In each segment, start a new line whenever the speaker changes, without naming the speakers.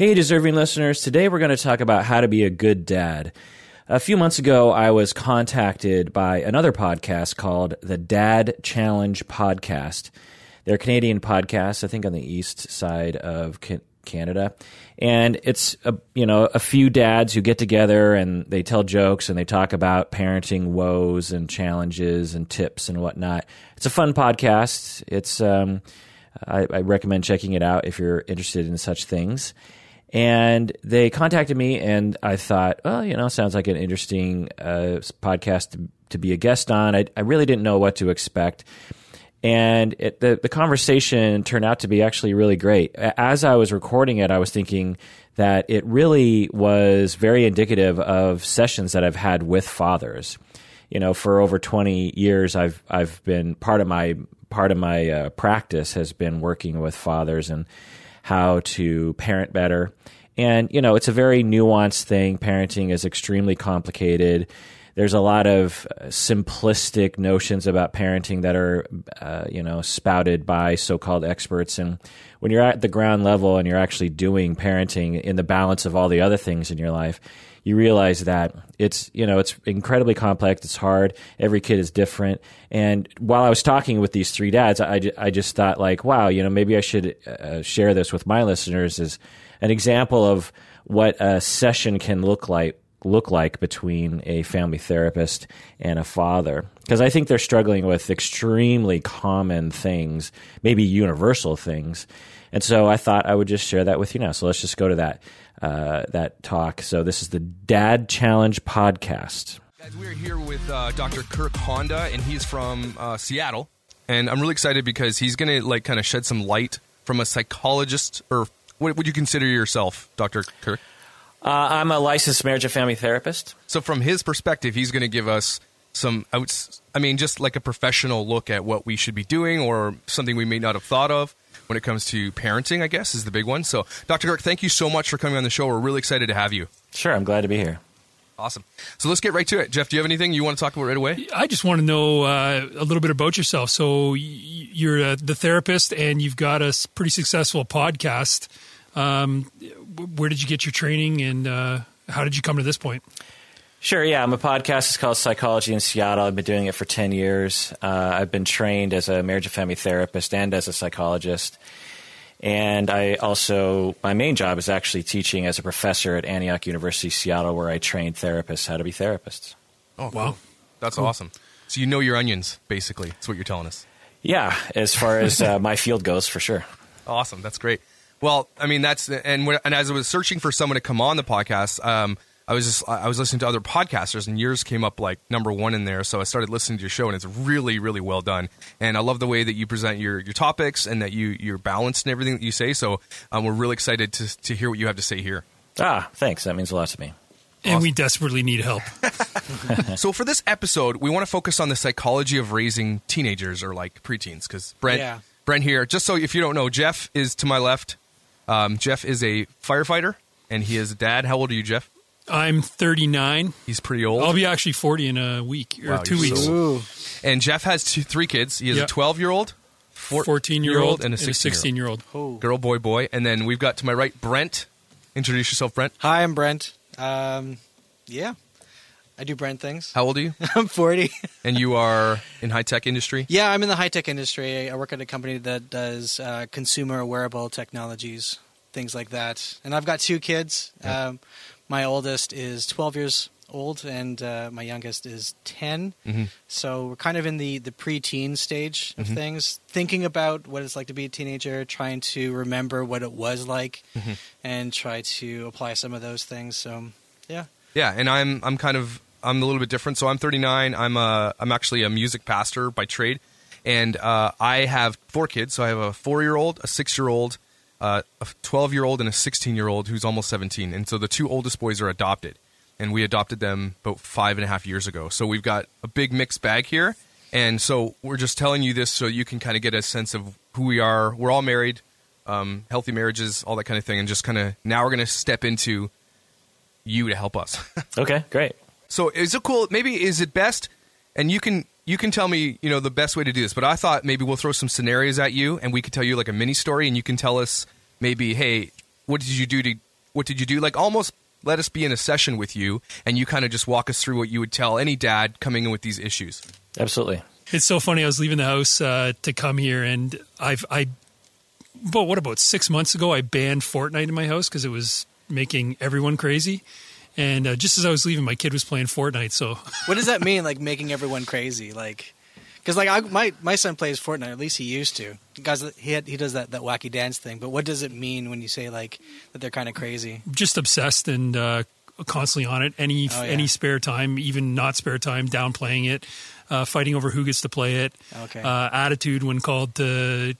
Hey, deserving listeners. Today we're going to talk about how to be a good dad. A few months ago, I was contacted by another podcast called the Dad Challenge Podcast. They're a Canadian podcast, I think on the east side of Canada. And it's a, you know a few dads who get together and they tell jokes and they talk about parenting woes and challenges and tips and whatnot. It's a fun podcast. It's um, I, I recommend checking it out if you're interested in such things. And they contacted me, and I thought, oh, you know, sounds like an interesting uh, podcast to, to, be a guest on. I, I, really didn't know what to expect. And it, the, the conversation turned out to be actually really great. As I was recording it, I was thinking that it really was very indicative of sessions that I've had with fathers. You know, for over 20 years, I've, I've been part of my part of my uh, practice has been working with fathers and how to parent better. And, you know, it's a very nuanced thing. Parenting is extremely complicated. There's a lot of uh, simplistic notions about parenting that are, uh, you know, spouted by so called experts. And when you're at the ground level and you're actually doing parenting in the balance of all the other things in your life, you realize that it's you know it's incredibly complex it's hard every kid is different. And while i was talking with these three dads i, I just thought like wow you know maybe i should uh, share this with my listeners as an example of what a session can look like look like between a family therapist and a father. Because i think they're struggling with extremely common things maybe universal things. And so i thought i would just share that with you now. So let's just go to that uh, that talk. So this is the Dad Challenge podcast.
Guys, we're here with uh, Dr. Kirk Honda, and he's from uh, Seattle. And I'm really excited because he's going to like kind of shed some light from a psychologist, or what would you consider yourself, Dr. Kirk?
Uh, I'm a licensed marriage and family therapist.
So from his perspective, he's going to give us some outs. I mean, just like a professional look at what we should be doing, or something we may not have thought of when it comes to parenting, I guess, is the big one. So, Dr. Kirk, thank you so much for coming on the show. We're really excited to have you.
Sure, I'm glad to be here.
Awesome. So let's get right to it. Jeff, do you have anything you want to talk about right away?
I just want to know uh, a little bit about yourself. So you're uh, the therapist, and you've got a pretty successful podcast. Um, where did you get your training, and uh, how did you come to this point?
Sure, yeah. I'm a podcast. It's called Psychology in Seattle. I've been doing it for 10 years. Uh, I've been trained as a marriage and family therapist and as a psychologist. And I also, my main job is actually teaching as a professor at Antioch University, Seattle, where I train therapists how to be therapists.
Oh, wow. Cool. That's cool. awesome. So you know your onions, basically. That's what you're telling us.
Yeah, as far as uh, my field goes, for sure.
Awesome. That's great. Well, I mean, that's, and, when, and as I was searching for someone to come on the podcast, um, I was just I was listening to other podcasters and yours came up like number one in there. So I started listening to your show and it's really really well done. And I love the way that you present your your topics and that you you're balanced in everything that you say. So um, we're really excited to to hear what you have to say here.
Ah, thanks. That means a lot to me.
And we desperately need help.
so for this episode, we want to focus on the psychology of raising teenagers or like preteens because Brent yeah. Brent here. Just so if you don't know, Jeff is to my left. Um, Jeff is a firefighter and he is a dad. How old are you, Jeff?
I'm 39.
He's pretty old.
I'll be actually 40 in a week or wow, two weeks.
So and Jeff has two, three kids. He has yep. a 12 year old,
14 year old, and a 16 year old.
Girl, boy, boy. And then we've got to my right Brent. Introduce yourself, Brent.
Hi, I'm Brent. Um, yeah, I do Brent things.
How old are you?
I'm 40.
and you are in high tech industry?
Yeah, I'm in the high tech industry. I work at a company that does uh, consumer wearable technologies, things like that. And I've got two kids. Yep. Um, my oldest is 12 years old and uh, my youngest is 10 mm-hmm. so we're kind of in the the preteen stage of mm-hmm. things thinking about what it's like to be a teenager trying to remember what it was like mm-hmm. and try to apply some of those things. So yeah.
Yeah and i'm i'm kind of i'm a little bit different. So i'm 39 i'm a i'm actually a music pastor by trade. And uh, i have four kids. So i have a four year old a six year old uh, a 12 year old and a 16 year old who's almost 17. And so the two oldest boys are adopted. And we adopted them about five and a half years ago. So we've got a big mixed bag here. And so we're just telling you this so you can kind of get a sense of who we are. We're all married, um, healthy marriages, all that kind of thing. And just kind of now we're going to step into you to help us.
okay, great.
So is it cool? Maybe is it best? And you can you can tell me, you know, the best way to do this. But I thought maybe we'll throw some scenarios at you, and we could tell you like a mini story, and you can tell us maybe, hey, what did you do to what did you do? Like almost let us be in a session with you, and you kind of just walk us through what you would tell any dad coming in with these issues.
Absolutely.
It's so funny. I was leaving the house uh, to come here, and I've I. But what about six months ago? I banned Fortnite in my house because it was making everyone crazy. And uh, just as I was leaving, my kid was playing Fortnite. So
What does that mean? Like making everyone crazy? Like, because like I, my my son plays Fortnite. At least he used to. Guys, he had, he does that that wacky dance thing. But what does it mean when you say like that they're kind of crazy?
just obsessed and uh, constantly on it. Any
Oh, yeah.
any spare time, even not spare time, downplaying it, uh, fighting over who gets to play it.
Okay.
Uh, attitude when called to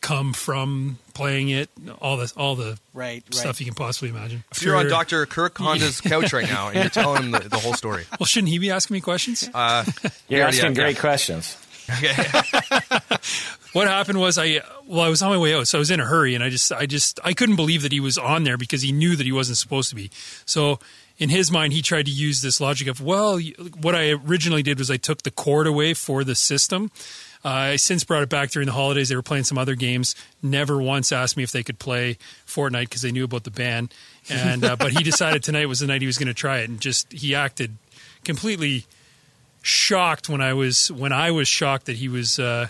come from playing it. All the all the
Right, right.
stuff you can possibly imagine.
If you're on Dr. Kirk Honda's couch right now and you're telling him the, the whole story.
Well, shouldn't he be asking me questions?
Uh,
You're asking
yeah,
great
yeah.
questions.
what happened was I well I was on my way out, so I was in a hurry, and I just I just I couldn't believe that he was on there because he knew that he wasn't supposed to be. So in his mind, he tried to use this logic of well, what I originally did was I took the cord away for the system. I since brought it back during the holidays. They were playing some other games. Never once asked me if they could play Fortnite because they knew about the ban. And uh, but he decided tonight was the night he was going to try it, and just he acted completely shocked when I was when I was shocked that he was uh,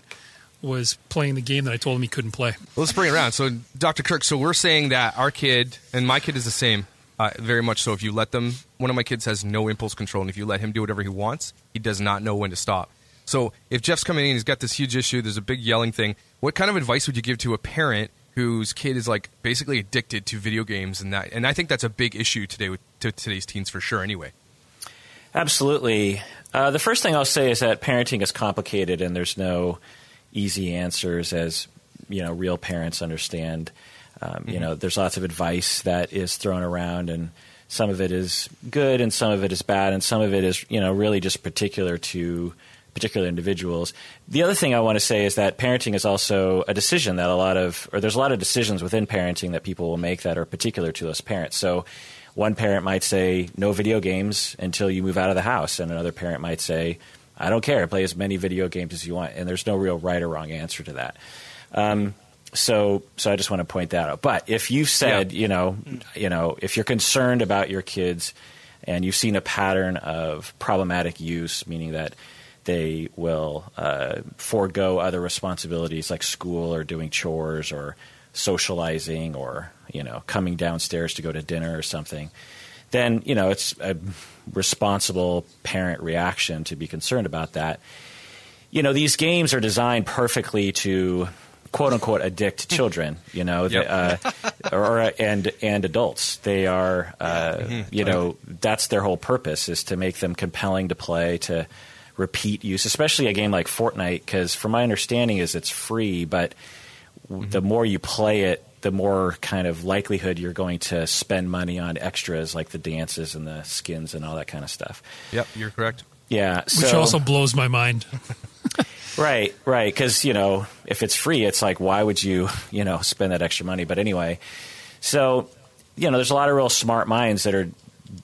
was playing the game that I told him he couldn't play.
Let's bring it around. So, Dr. Kirk, so we're saying that our kid, and my kid is the same, uh, very much so. If you let them, one of my kids has no impulse control, and if you let him do whatever he wants, he does not know when to stop. So, if Jeff's coming in, he's got this huge issue, there's a big yelling thing. What kind of advice would you give to a parent whose kid is like basically addicted to video games and that? And I think that's a big issue today with to today's teens for sure. Anyway,
Absolutely. Uh, the first thing I'll say is that parenting is complicated, and there's no easy answers, as you know, real parents understand. Um, You know, there's lots of advice that is thrown around, and some of it is good, and some of it is bad, and some of it is you know really just particular to particular individuals. The other thing I want to say is that parenting is also a decision that a lot of, or there's a lot of decisions within parenting that people will make that are particular to those parents. So one parent might say, no video games until you move out of the house. And another parent might say, I don't care, play as many video games as you want. And there's no real right or wrong answer to that. Um, so, so I just want to point that out. But if you've said,
Yeah.
you know, you know, if you're concerned about your kids and you've seen a pattern of problematic use, meaning that they will uh, forego other responsibilities like school or doing chores or socializing or you know coming downstairs to go to dinner or something, then you know it's a responsible parent reaction to be concerned about that. You know these games are designed perfectly to quote unquote addict children. You know,
Yep.
uh, or and and adults. They are, uh, you know, that's their whole purpose is to make them compelling to play, to repeat use, especially a game like Fortnite. Because from my understanding, is it's free, but w the more you play it, the more kind of likelihood you're going to spend money on extras like the dances and the skins and all that kind of stuff.
yep, you're correct.
Yeah,
Which also blows my mind.
Right, right. Because you know, if it's free, it's like, why would you, you know, spend that extra money? But anyway, so you know, there's a lot of real smart minds that are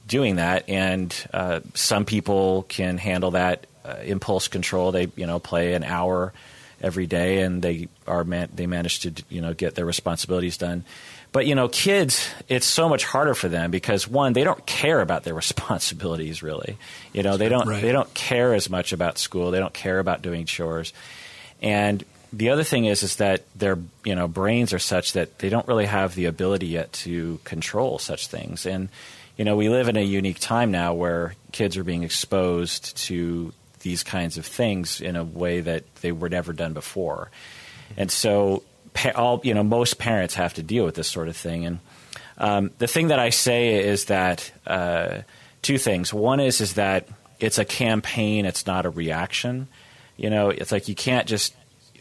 doing that, and uh, some people can handle that Uh, impulse control. They, you know, play an hour every day, and they are man- they manage to, you know, get their responsibilities done. But you know, kids, it's so much harder for them because one, they don't care about their responsibilities really. You know, they don't
Right.
they don't care as much about school. They don't care about doing chores. And the other thing is is that their you know brains are such that they don't really have the ability yet to control such things. And you know, we live in a unique time now where kids are being exposed to these kinds of things in a way that they were never done before. And so all you know most parents have to deal with this sort of thing and um, the thing that I say is that uh, two things. One is is that it's a campaign; it's not a reaction. You know, it's like you can't just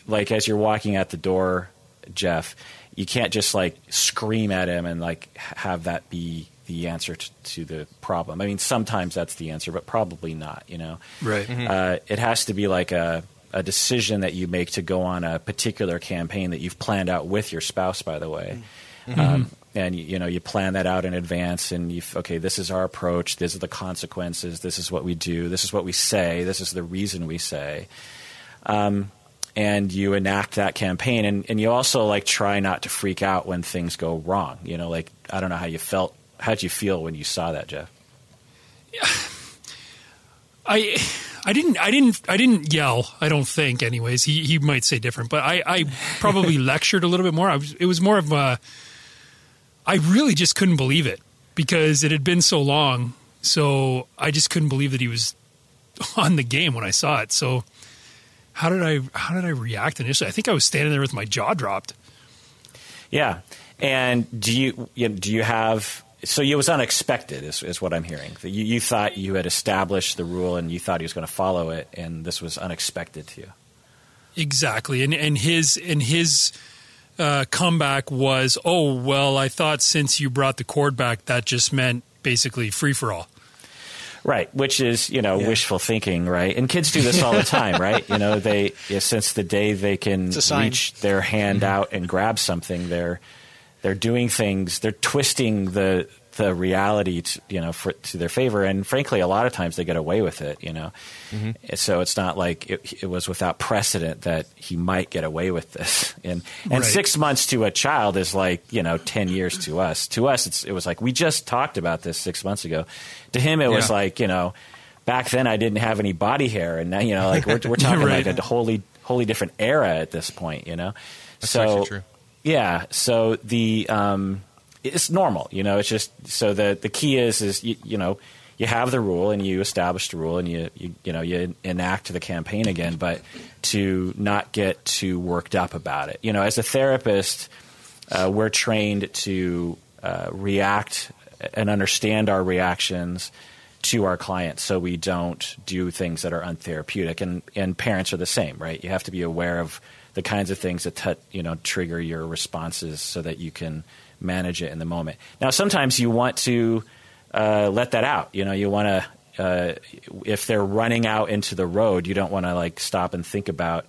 like as you're walking out the door, Jeff. You can't just like scream at him and like have that be the answer to, to the problem. I mean, sometimes that's the answer, but probably not. You know,
Right.
uh, it has to be like a, a decision that you make to go on a particular campaign that you've planned out with your spouse, by the way. Um, and you, you know you plan that out in advance, and you okay, this is our approach. These are the consequences. This is what we do. This is what we say. This is the reason we say. Um, and you enact that campaign and, and you also like try not to freak out when things go wrong you know like i don't know how you felt how'd you feel when you saw that jeff
I I didn't I didn't I didn't yell. I don't think. Anyways, he he might say different, but I I probably lectured a little bit more. I was, it was more of a. I really just couldn't believe it because it had been so long. So I just couldn't believe that he was on the game when I saw it. So how did I how did I react initially? I think I was standing there with my jaw dropped.
Yeah, and do you, you know, do you have so it was unexpected is, is what I'm hearing. You, you thought you had established the rule and you thought he was going to follow it, and this was unexpected to you.
Exactly, and and his and his uh, comeback was, oh well, I thought since you brought the cord back, that just meant basically free for all.
Right, which is you know yeah. wishful thinking, right? And kids do this all the time, right? You know, they yeah, since the day they can reach their hand mm-hmm. out and grab something, they're they're doing things, they're twisting the the reality to, you know for, to their favor, and frankly, a lot of times they get away with it. You know, mm-hmm. so it's not like it, it, was without precedent that he might get away with this. And and right. six months to a child is like you know ten years to us. To us, it was like we just talked about this six months ago. To him, it yeah. was like you know. Back then, I didn't have any body hair, and now you know, like we're, we're talking right. like a wholly, wholly different era at this point. You know,
That's so true
yeah. So the um, it's normal, you know. It's just so the the key is is you, you know you have the rule and you establish the rule and you, you you know you enact the campaign again, but to not get too worked up about it. You know, as a therapist, uh, we're trained to uh, react and understand our reactions to our clients so we don't do things that are untherapeutic and and parents are the same right you have to be aware of the kinds of things that t- you know trigger your responses so that you can manage it in the moment. Now, sometimes you want to uh, let that out. You know, you want to uh, if they're running out into the road, you don't want to like stop and think about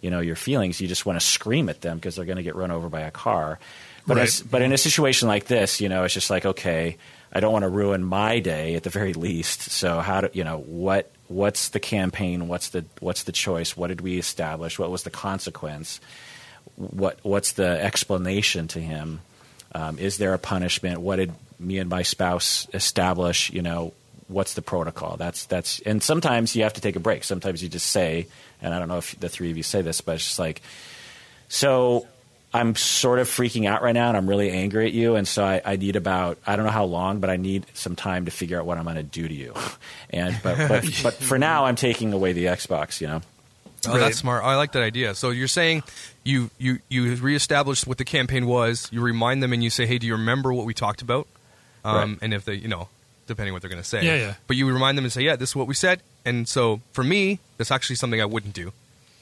you know your feelings. You just want to scream at them because they're going to get run over by a car. But right. but in a situation like this, you know, it's just like okay, I don't want to ruin my day at the very least. So how do you know what what's the campaign? What's the what's the choice? What did we establish? What was the consequence? What what's the explanation to him? Um, is there a punishment? What did me and my spouse establish? You know, what's the protocol? That's that's and sometimes you have to take a break. Sometimes you just say, and I don't know if the three of you say this, but it's just like, so I'm sort of freaking out right now and I'm really angry at you. And so I, I, need about, I don't know how long, but I need some time to figure out what I'm going to do to you. And, but, but, but for now, I'm taking away the Xbox, you know?
Oh, right. that's smart. I like that idea. So you're saying you, you, you reestablish what the campaign was, you remind them and you say, hey, do you remember what we talked about? Um, right. And if they, you know, depending what they're going to say.
Yeah, yeah.
But you remind them and say, yeah, this is what we said. And so for me, that's actually something I wouldn't do.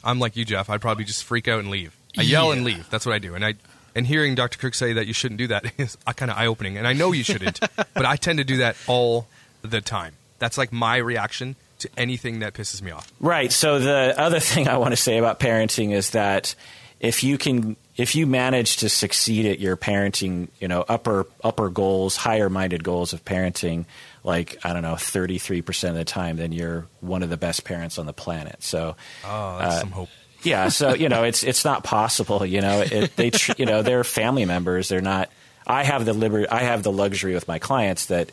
I'm like you, Jeff. I'd probably just freak out and leave. I yell yeah. and leave. That's what I do. And I and hearing Dr. Kirk say that you shouldn't do that is I kind of eye opening. And I know you shouldn't, but I tend to do that all the time. That's like my reaction to anything that pisses me off.
Right. So the other thing I want to say about parenting is that if you can if you manage to succeed at your parenting, you know, upper upper goals, higher minded goals of parenting, like I don't know, thirty three percent of the time, then you're one of the best parents on the planet. So,
oh, that's uh, some hope
yeah, so you know, it's it's not possible. You know, it, they you know they're family members. They're not. I have the liberty. I have the luxury with my clients that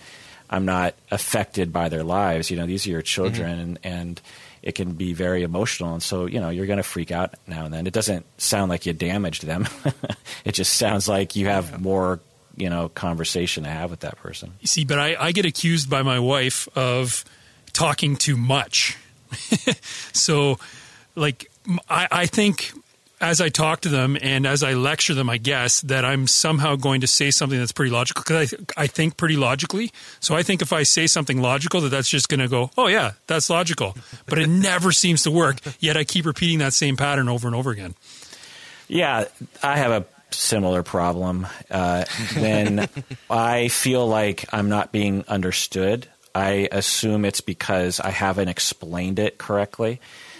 I'm not affected by their lives. You know, these are your children, mm-hmm. and, and it can be very emotional. And so, you know, you're going to freak out now and then. It doesn't sound like you damaged them. it just sounds like you have yeah. more, you know, conversation to have with that person.
You see, but I, I get accused by my wife of talking too much. so, like, I, I think as I talk to them and as I lecture them, I guess that I'm somehow going to say something that's pretty logical because I, I think pretty logically. So I think if I say something logical, that that's just going to go, oh yeah, that's logical. But it never seems to work. Yet I keep repeating that same pattern over and over again.
Yeah, I have a similar problem. Uh, when I feel like I'm not being understood, I assume it's because I haven't explained it correctly.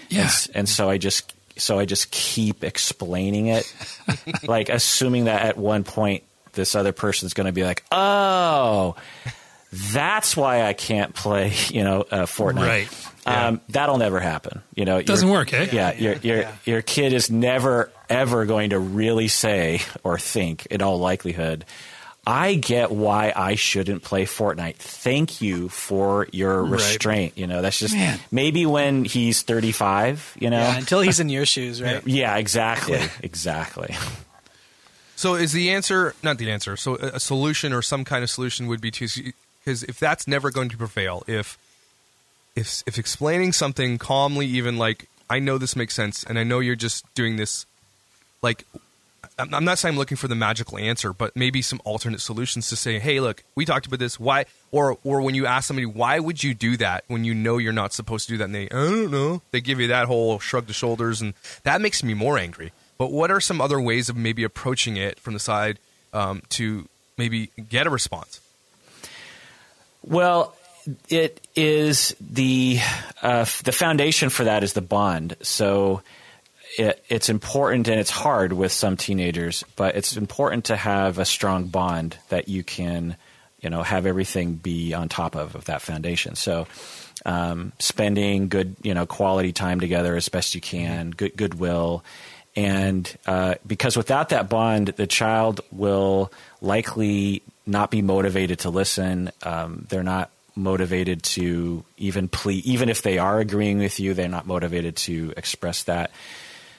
Yeah.
And, and so I just so I just keep explaining it, like assuming that at one point this other person's going to be like, "Oh, that's why I can't play," you know, uh, Fortnite.
Right.
Yeah.
Um, that'll never happen. You know,
Doesn't
your-
work, eh?
Yeah,
Yeah,
your
yeah,
your
yeah.
your kid is never ever going to really say or think, in all likelihood, I get why I shouldn't play Fortnite. Thank you for your
Right.
restraint. You know, that's just
Man.
maybe when he's thirty five. You know,
Yeah, until he's in your shoes, right?
yeah, exactly, exactly.
So is the answer not the answer? So a, a solution or some kind of solution would be to because if that's never going to prevail, if if if explaining something calmly, even like I know this makes sense, and I know you're just doing this, like I'm not saying I'm looking for the magical answer, but maybe some alternate solutions to say, hey, look, we talked about this. Why? Or or when you ask somebody, why would you do that when you know you're not supposed to do that, and they, I don't know, they give you that whole shrug the shoulders, and that makes me more angry. But what are some other ways of maybe approaching it from the side um, to maybe get a response?
Well, it is the uh, the foundation for that is the bond. So it, it's important and it's hard with some teenagers, but it's important to have a strong bond that you can, you know, have everything be on top of of that foundation. So. Um, spending good, you know, quality time together as best you can, good goodwill, and uh, because without that bond, the child will likely not be motivated to listen. Um, they're not motivated to even plea, even if they are agreeing with you, they're not motivated to express that.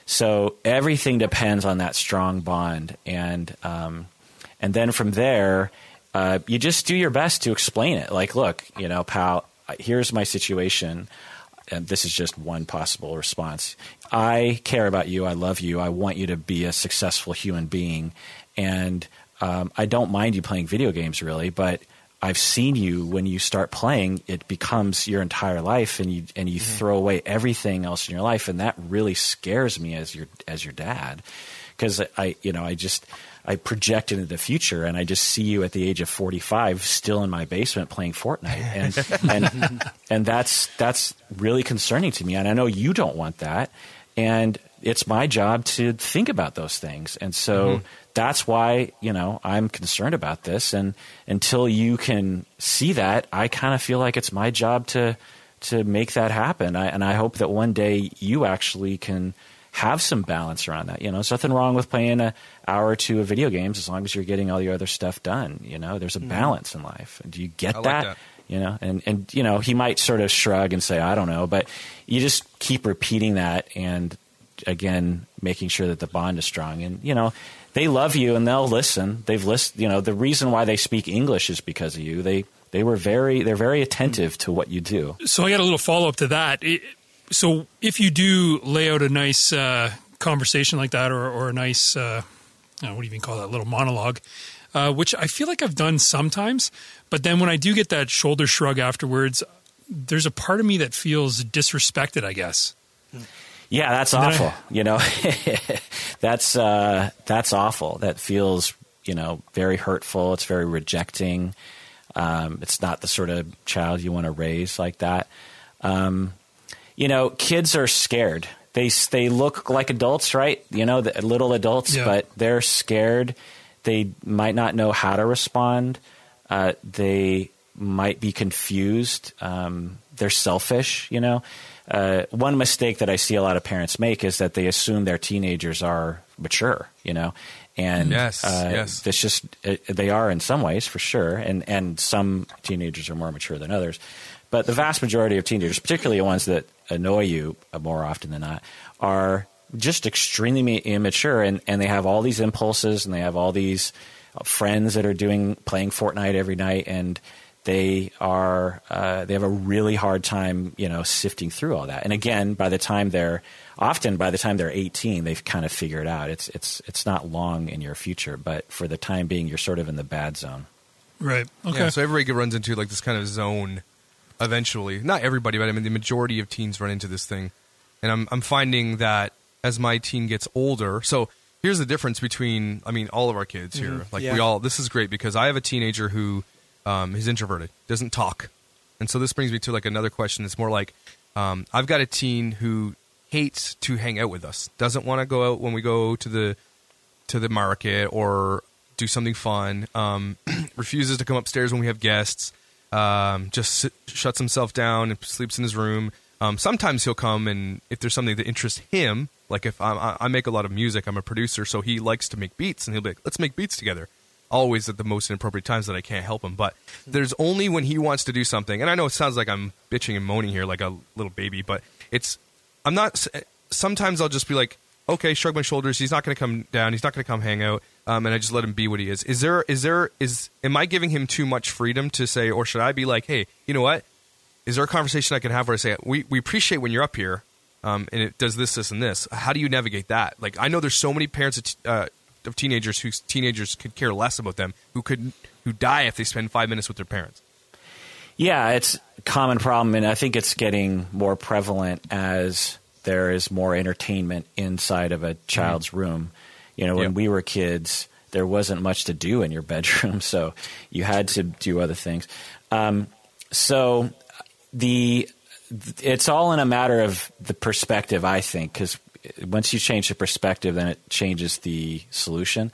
So everything depends on that strong bond, and um, and then from there, uh, you just do your best to explain it. Like, look, you know, pal, here's my situation. And this is just one possible response. I care about you. I love you. I want you to be a successful human being, and um, I don't mind you playing video games, really. But I've seen you when you start playing, it becomes your entire life, and you and you mm-hmm. throw away everything else in your life, and that really scares me as your as your dad, because I you know I just I project into the future, and I just see you at the age of forty five, still in my basement playing Fortnite, and and and that's that's really concerning to me, and I know you don't want that, and it's my job to think about those things, and so mm-hmm. that's why you know I'm concerned about this, and until you can see that, I kind of feel like it's my job to to make that happen, I, and I hope that one day you actually can have some balance around that. You know, there's nothing wrong with playing an hour or two of video games as long as you're getting all your other stuff done. You know, there's a mm-hmm. balance in life. Do you get
I like
that? You know, and and you know he might sort of shrug and say I don't know, but you just keep repeating that and again making sure that the bond is strong. And you know they love you and they'll listen. They've listened. You know the reason why they speak English is because of you. They they were very they're very attentive to what you do.
So I got a little follow up to that. So if you do lay out a nice uh, conversation like that, or, or a nice, uh, what do you even call that, little monologue, uh, which I feel like I've done sometimes, but then when I do get that shoulder shrug afterwards, there's a part of me that feels disrespected. I guess.
Yeah, that's
I-
awful. you know, that's uh, that's awful. That feels you know very hurtful. It's very rejecting. Um, it's not the sort of child you want to raise like that. Um, you know, kids are scared. They they look like adults, right? You know, the little adults,
Yeah.
but they're scared. They might not know how to respond. Uh, they might be confused. Um, they're selfish. You know, uh, one mistake that I see a lot of parents make is that they assume their teenagers are mature. You know, and
Yes,
uh,
yes.
it's just it, they are in some ways for sure, and and some teenagers are more mature than others. But the vast majority of teenagers, particularly the ones that annoy you uh, more often than not, are just extremely immature, and, and they have all these impulses, and they have all these friends that are doing playing Fortnite every night, and they are uh, they have a really hard time, you know, sifting through all that. And again, by the time they're often by the time they're 18, they've kind of figured out it's it's it's not long in your future, but for the time being, you're sort of in the bad zone.
Right. Okay.
Yeah, so everybody runs into like this kind of zone eventually. Not everybody, but I mean the majority of teens run into this thing. And I'm I'm finding that as my teen gets older, so here's the difference between I mean all of our kids here. Like
yeah.
we all this is great because I have a teenager who um, is introverted, doesn't talk. And so this brings me to like another question. It's more like um, I've got a teen who hates to hang out with us, doesn't want to go out when we go to the to the market or do something fun. Um, refuses to come upstairs when we have guests. Um, just sit, shuts himself down and sleeps in his room. Um, sometimes he'll come and if there's something that interests him, like if I I make a lot of music, I'm a producer, so he likes to make beats, and he'll be like, "Let's make beats together." Always at the most inappropriate times that I can't help him, but there's only when he wants to do something. And I know it sounds like I'm bitching and moaning here, like a little baby, but it's I'm not. Sometimes I'll just be like, okay, shrug my shoulders. He's not going to come down. He's not going to come hang out, um, and I just let him be what he is. Is there? Is there? Is am I giving him too much freedom to say, or should I be like, hey, you know what? Is there a conversation I can have where I say, we we appreciate when you're up here, um, and it does this, this, and this. How do you navigate that? Like, I know there's so many parents of, t- uh, of teenagers whose teenagers could care less about them, who could who die if they spend five minutes with their parents.
Yeah, it's a common problem, and I think it's getting more prevalent as there is more entertainment inside of a child's room. You know, when
Yep.
we were kids, there wasn't much to do in your bedroom, so you had to do other things. Um, so the it's all in a matter of the perspective, I think, because once you change the perspective, then it changes the solution.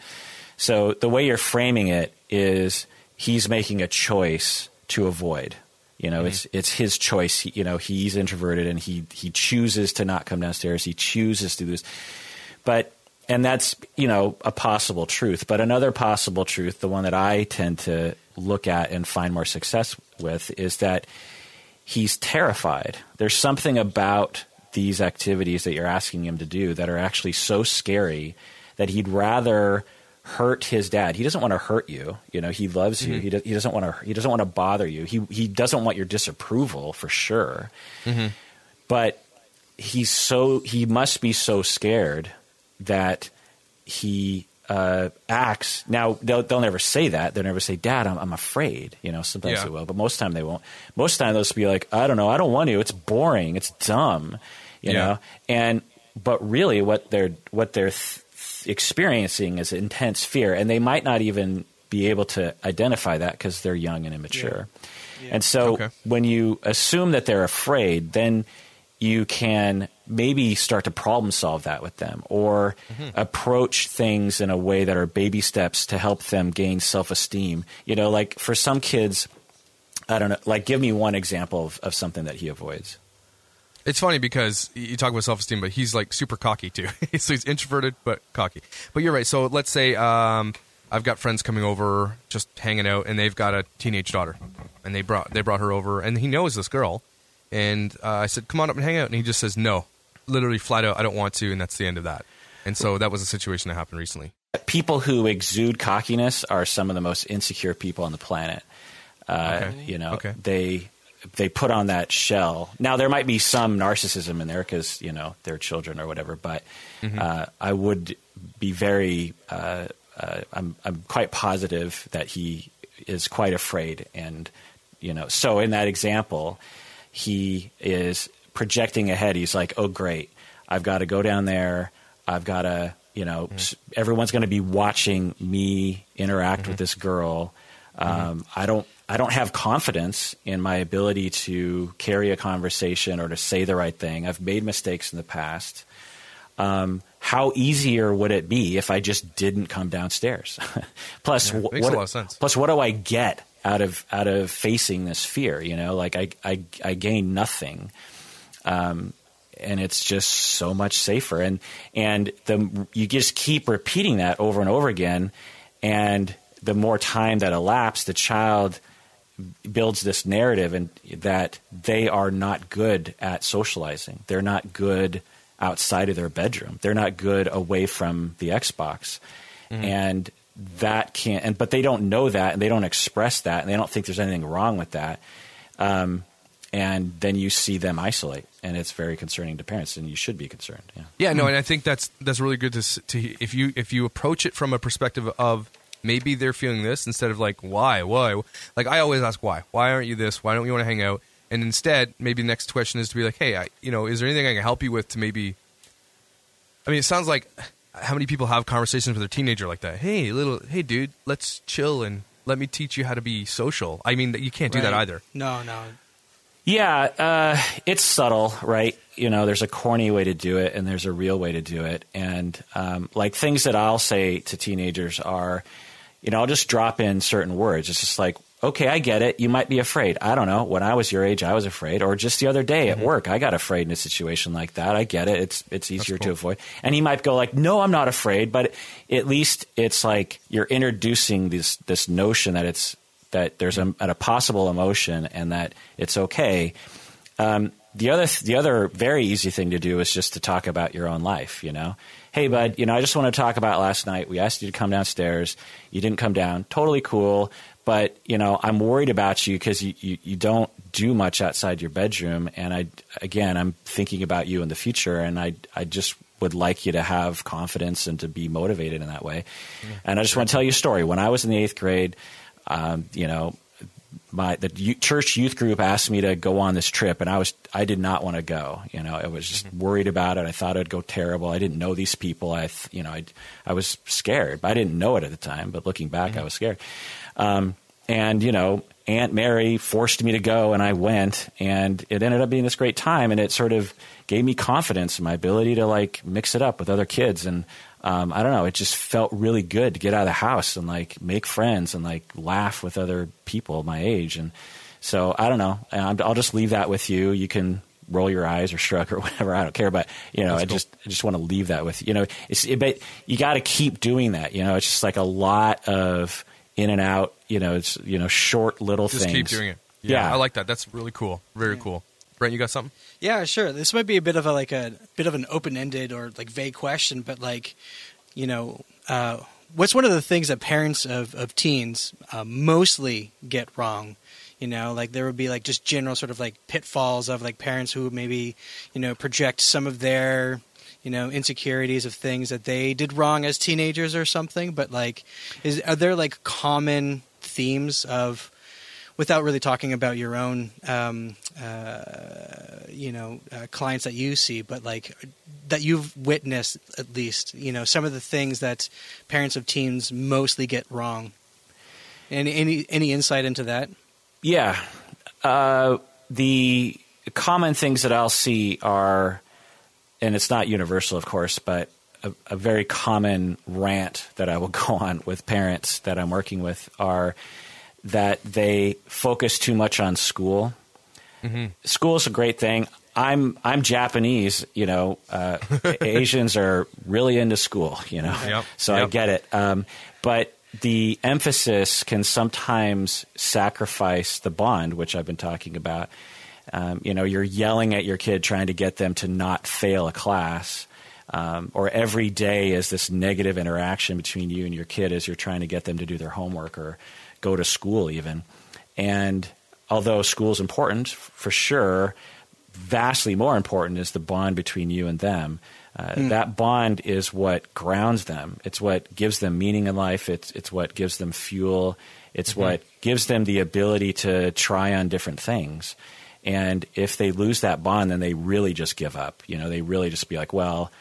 So the way you're framing it is he's making a choice to avoid. You know, mm-hmm. it's it's his choice. He, you know, he's introverted and he he chooses to not come downstairs. He chooses to do this, but and that's you know a possible truth. But another possible truth, the one that I tend to look at and find more success with, is that he's terrified. There's something about these activities that you're asking him to do that are actually so scary that he'd rather hurt his dad. He doesn't want to hurt you. You know, he loves you. Mm-hmm. He, do, he doesn't want to. He doesn't want to bother you. He he doesn't want your disapproval for sure. Mm-hmm. But he's so he must be so scared that he uh, acts. Now they'll they'll never say that. They'll never say, "Dad, I'm I'm afraid." You know, sometimes
Yeah.
they will, but most time they won't. Most time they'll just be like, "I don't know. I don't want to. It's boring. It's dumb." You
Yeah.
know, and but really, what they're what they're th- experiencing is intense fear, and they might not even be able to identify that because they're young and immature. And so
Okay.
when you assume that they're afraid, then you can maybe start to problem solve that with them or approach things in a way that are baby steps to help them gain self esteem. You know, like for some kids, I don't know, like give me one example of, of something that he avoids.
It's funny because you talk about self esteem, but he's like super cocky too. so he's introverted but cocky. But you're right. So let's say um, I've got friends coming over, just hanging out, and they've got a teenage daughter, and they brought they brought her over, and he knows this girl, and uh, I said, "Come on up and hang out," and he just says, "No," literally flat out, "I don't want to," and that's the end of that. And so that was a situation that happened recently.
People who exude cockiness are some of the most insecure people on the planet. Uh,
Okay.
You know,
Okay.
they they put on that shell. Now there might be some narcissism in there because you know they're children or whatever, but
Mm-hmm.
uh, I would be very. Uh, uh, I'm I'm quite positive that he is quite afraid, and you know, so in that example, he is projecting ahead. He's like, "Oh, great! I've got to go down there. I've got to." You know, s- everyone's going to be watching me interact with this girl. Um, I don't. I don't have confidence in my ability to carry a conversation or to say the right thing. I've made mistakes in the past. Um, how easier would it be if I just didn't come downstairs? plus,
Yeah,
what,
a lot of sense.
plus, what do I get out of out of facing this fear? You know, like I I, I gain nothing Um, and it's just so much safer. And and the you just keep repeating that over and over again, and the more time that elapses, the child builds this narrative and that they are not good at socializing. They're not good outside of their bedroom. They're not good away from the Xbox. And that can't and but they don't know that and they don't express that and they don't think there's anything wrong with that. Um, and then you see them isolate and it's very concerning to parents and you should be concerned. Yeah.
Yeah, no, and I think that's that's really good to to if you if you approach it from a perspective of maybe they're feeling this instead of like why why like I always ask why why aren't you this why don't you want to hang out and instead maybe the next question is to be like hey I you know is there anything I can help you with to maybe I mean it sounds like how many people have conversations with their teenager like that hey little hey dude let's chill and let me teach you how to be social I mean you can't do that either
No, no.
Yeah, uh, it's subtle, right? You know, there's a corny way to do it, and there's a real way to do it. And um, like things that I'll say to teenagers are, you know, I'll just drop in certain words. It's just like, okay, I get it. You might be afraid. I don't know. When I was your age, I was afraid. Or just the other day at work, I got afraid in a situation like that. I get it. It's it's easier to avoid. And he might go like, "No, I'm not afraid." But at least it's like you're introducing this this notion that it's that there's a, a possible emotion and that it's okay. Um, the other the other very easy thing to do is just to talk about your own life. You know, hey bud, you know I just want to talk about last night. We asked you to come downstairs. You didn't come down. Totally cool. But you know I'm worried about you because you, you, you don't do much outside your bedroom. And I again I'm thinking about you in the future. And I I just would like you to have confidence and to be motivated in that way. And I just want to tell you a story. When I was in the eighth grade, um, you know, my the church youth group asked me to go on this trip, and I was I did not want to go. You know, I was just worried about it. I thought it'd go terrible. I didn't know these people. I you know I I was scared. I didn't know it at the time, but looking back, I was scared. Um, and you know, Aunt Mary forced me to go, and I went, and it ended up being this great time, and it sort of gave me confidence in my ability to like mix it up with other kids and um, I don't know. It just felt really good to get out of the house and like make friends and like laugh with other people my age. And so I don't know. I'm, I'll just leave that with you. You can roll your eyes or shrug or whatever. I don't care. But you know, I just I just want to leave that with you. You know, it's it, but you got to keep doing that. You know, it's just like a lot of in and out. You know, it's you know short little
Just
things.
keep doing it. Yeah,
Yeah.
I like that. That's really cool. Very cool. Brent, you got something?
Yeah, sure. This might be a bit of a like a bit of an open-ended or like vague question, but like, you know, uh, what's one of the things that parents of of teens uh, mostly get wrong? You know, like there would be like just general sort of like pitfalls of like parents who maybe, you know, project some of their you know insecurities of things that they did wrong as teenagers or something but like is are there like common themes of without really talking about your own um, uh, you know uh, clients that you see but like that you've witnessed at least you know some of the things that parents of teens mostly get wrong any any any insight into that
Yeah. Uh, the common things that I'll see are, and it's not universal, of course, but a, a very common rant that I will go on with parents that I'm working with are that they focus too much on school. School is a great thing. I'm I'm Japanese, you know. Uh, Asians are really into school, you know.
Yep,
So I get it. Um, but the emphasis can sometimes sacrifice the bond, which I've been talking about. Um, you know, you're yelling at your kid trying to get them to not fail a class. Um, or every day is this negative interaction between you and your kid as you're trying to get them to do their homework or go to school, even. And although school is important for sure, vastly more important is the bond between you and them. Uh, That bond is what grounds them. It's what gives them meaning in life. It's it's what gives them fuel. It's what gives them the ability to try on different things. And if they lose that bond, then they really just give up. You know, they really just be like, well,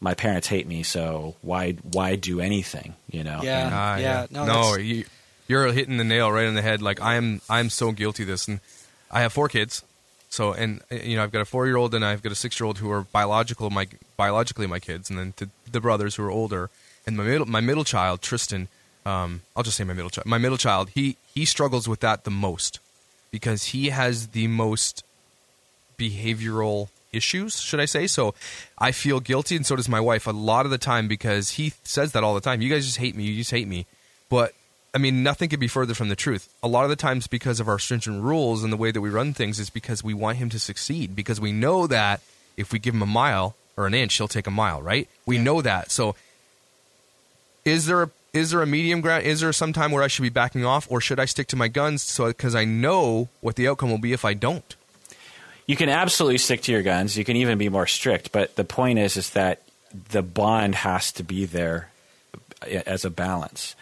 my parents hate me, so why why do anything? You know.
Yeah.
And-
Ah,
yeah, no,
no, you, you're hitting the nail right on the head. Like I'm, I'm so guilty of this, and I have four kids. So, and you know, I've got a four-year-old and I've got a six-year-old who are biological, my biologically my kids, and then to the brothers who are older, and my middle, my middle child, Tristan. Um, I'll just say my middle child. My middle child, he he struggles with that the most because he has the most behavioral issues, should I say? So I feel guilty, and so does my wife a lot of the time because he says that all the time. You guys just hate me. You just hate me. But I mean, nothing could be further from the truth. A lot of the times, because of our stringent rules and the way that we run things, is because we want him to succeed. Because we know that if we give him a mile or an inch, he'll take a mile, right? We know that. So, is there a is there a medium ground? Is there some time where I should be backing off, or should I stick to my guns? So, because I know what the outcome will be if I don't.
You can absolutely stick to your guns. You can even be more strict. But the point is, is that the bond has to be there as a balance.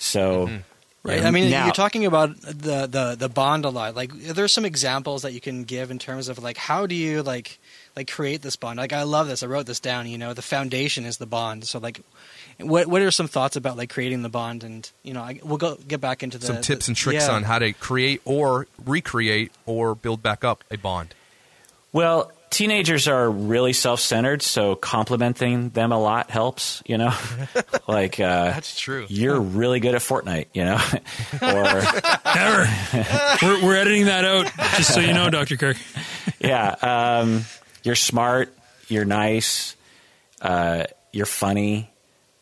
So, mm-hmm.
Right. I mean,
now-
you're talking about the, the the bond a lot. Like, are there some examples that you can give in terms of like how do you like like create this bond? Like, I love this. I wrote this down. You know, the foundation is the bond. So, like, what what are some thoughts about like creating the bond? And you know, I, we'll go get back into the
Some tips
the-
and tricks
yeah.
on how to create or recreate or build back up a bond.
Well, teenagers are really self-centered, so complimenting them a lot helps. You know, like uh,
That's true.
You're really good at Fortnite. You know, or
Never. we're, we're editing that out, just so you know, Dr. Kirk.
yeah, um, you're smart. You're nice. Uh, you're funny.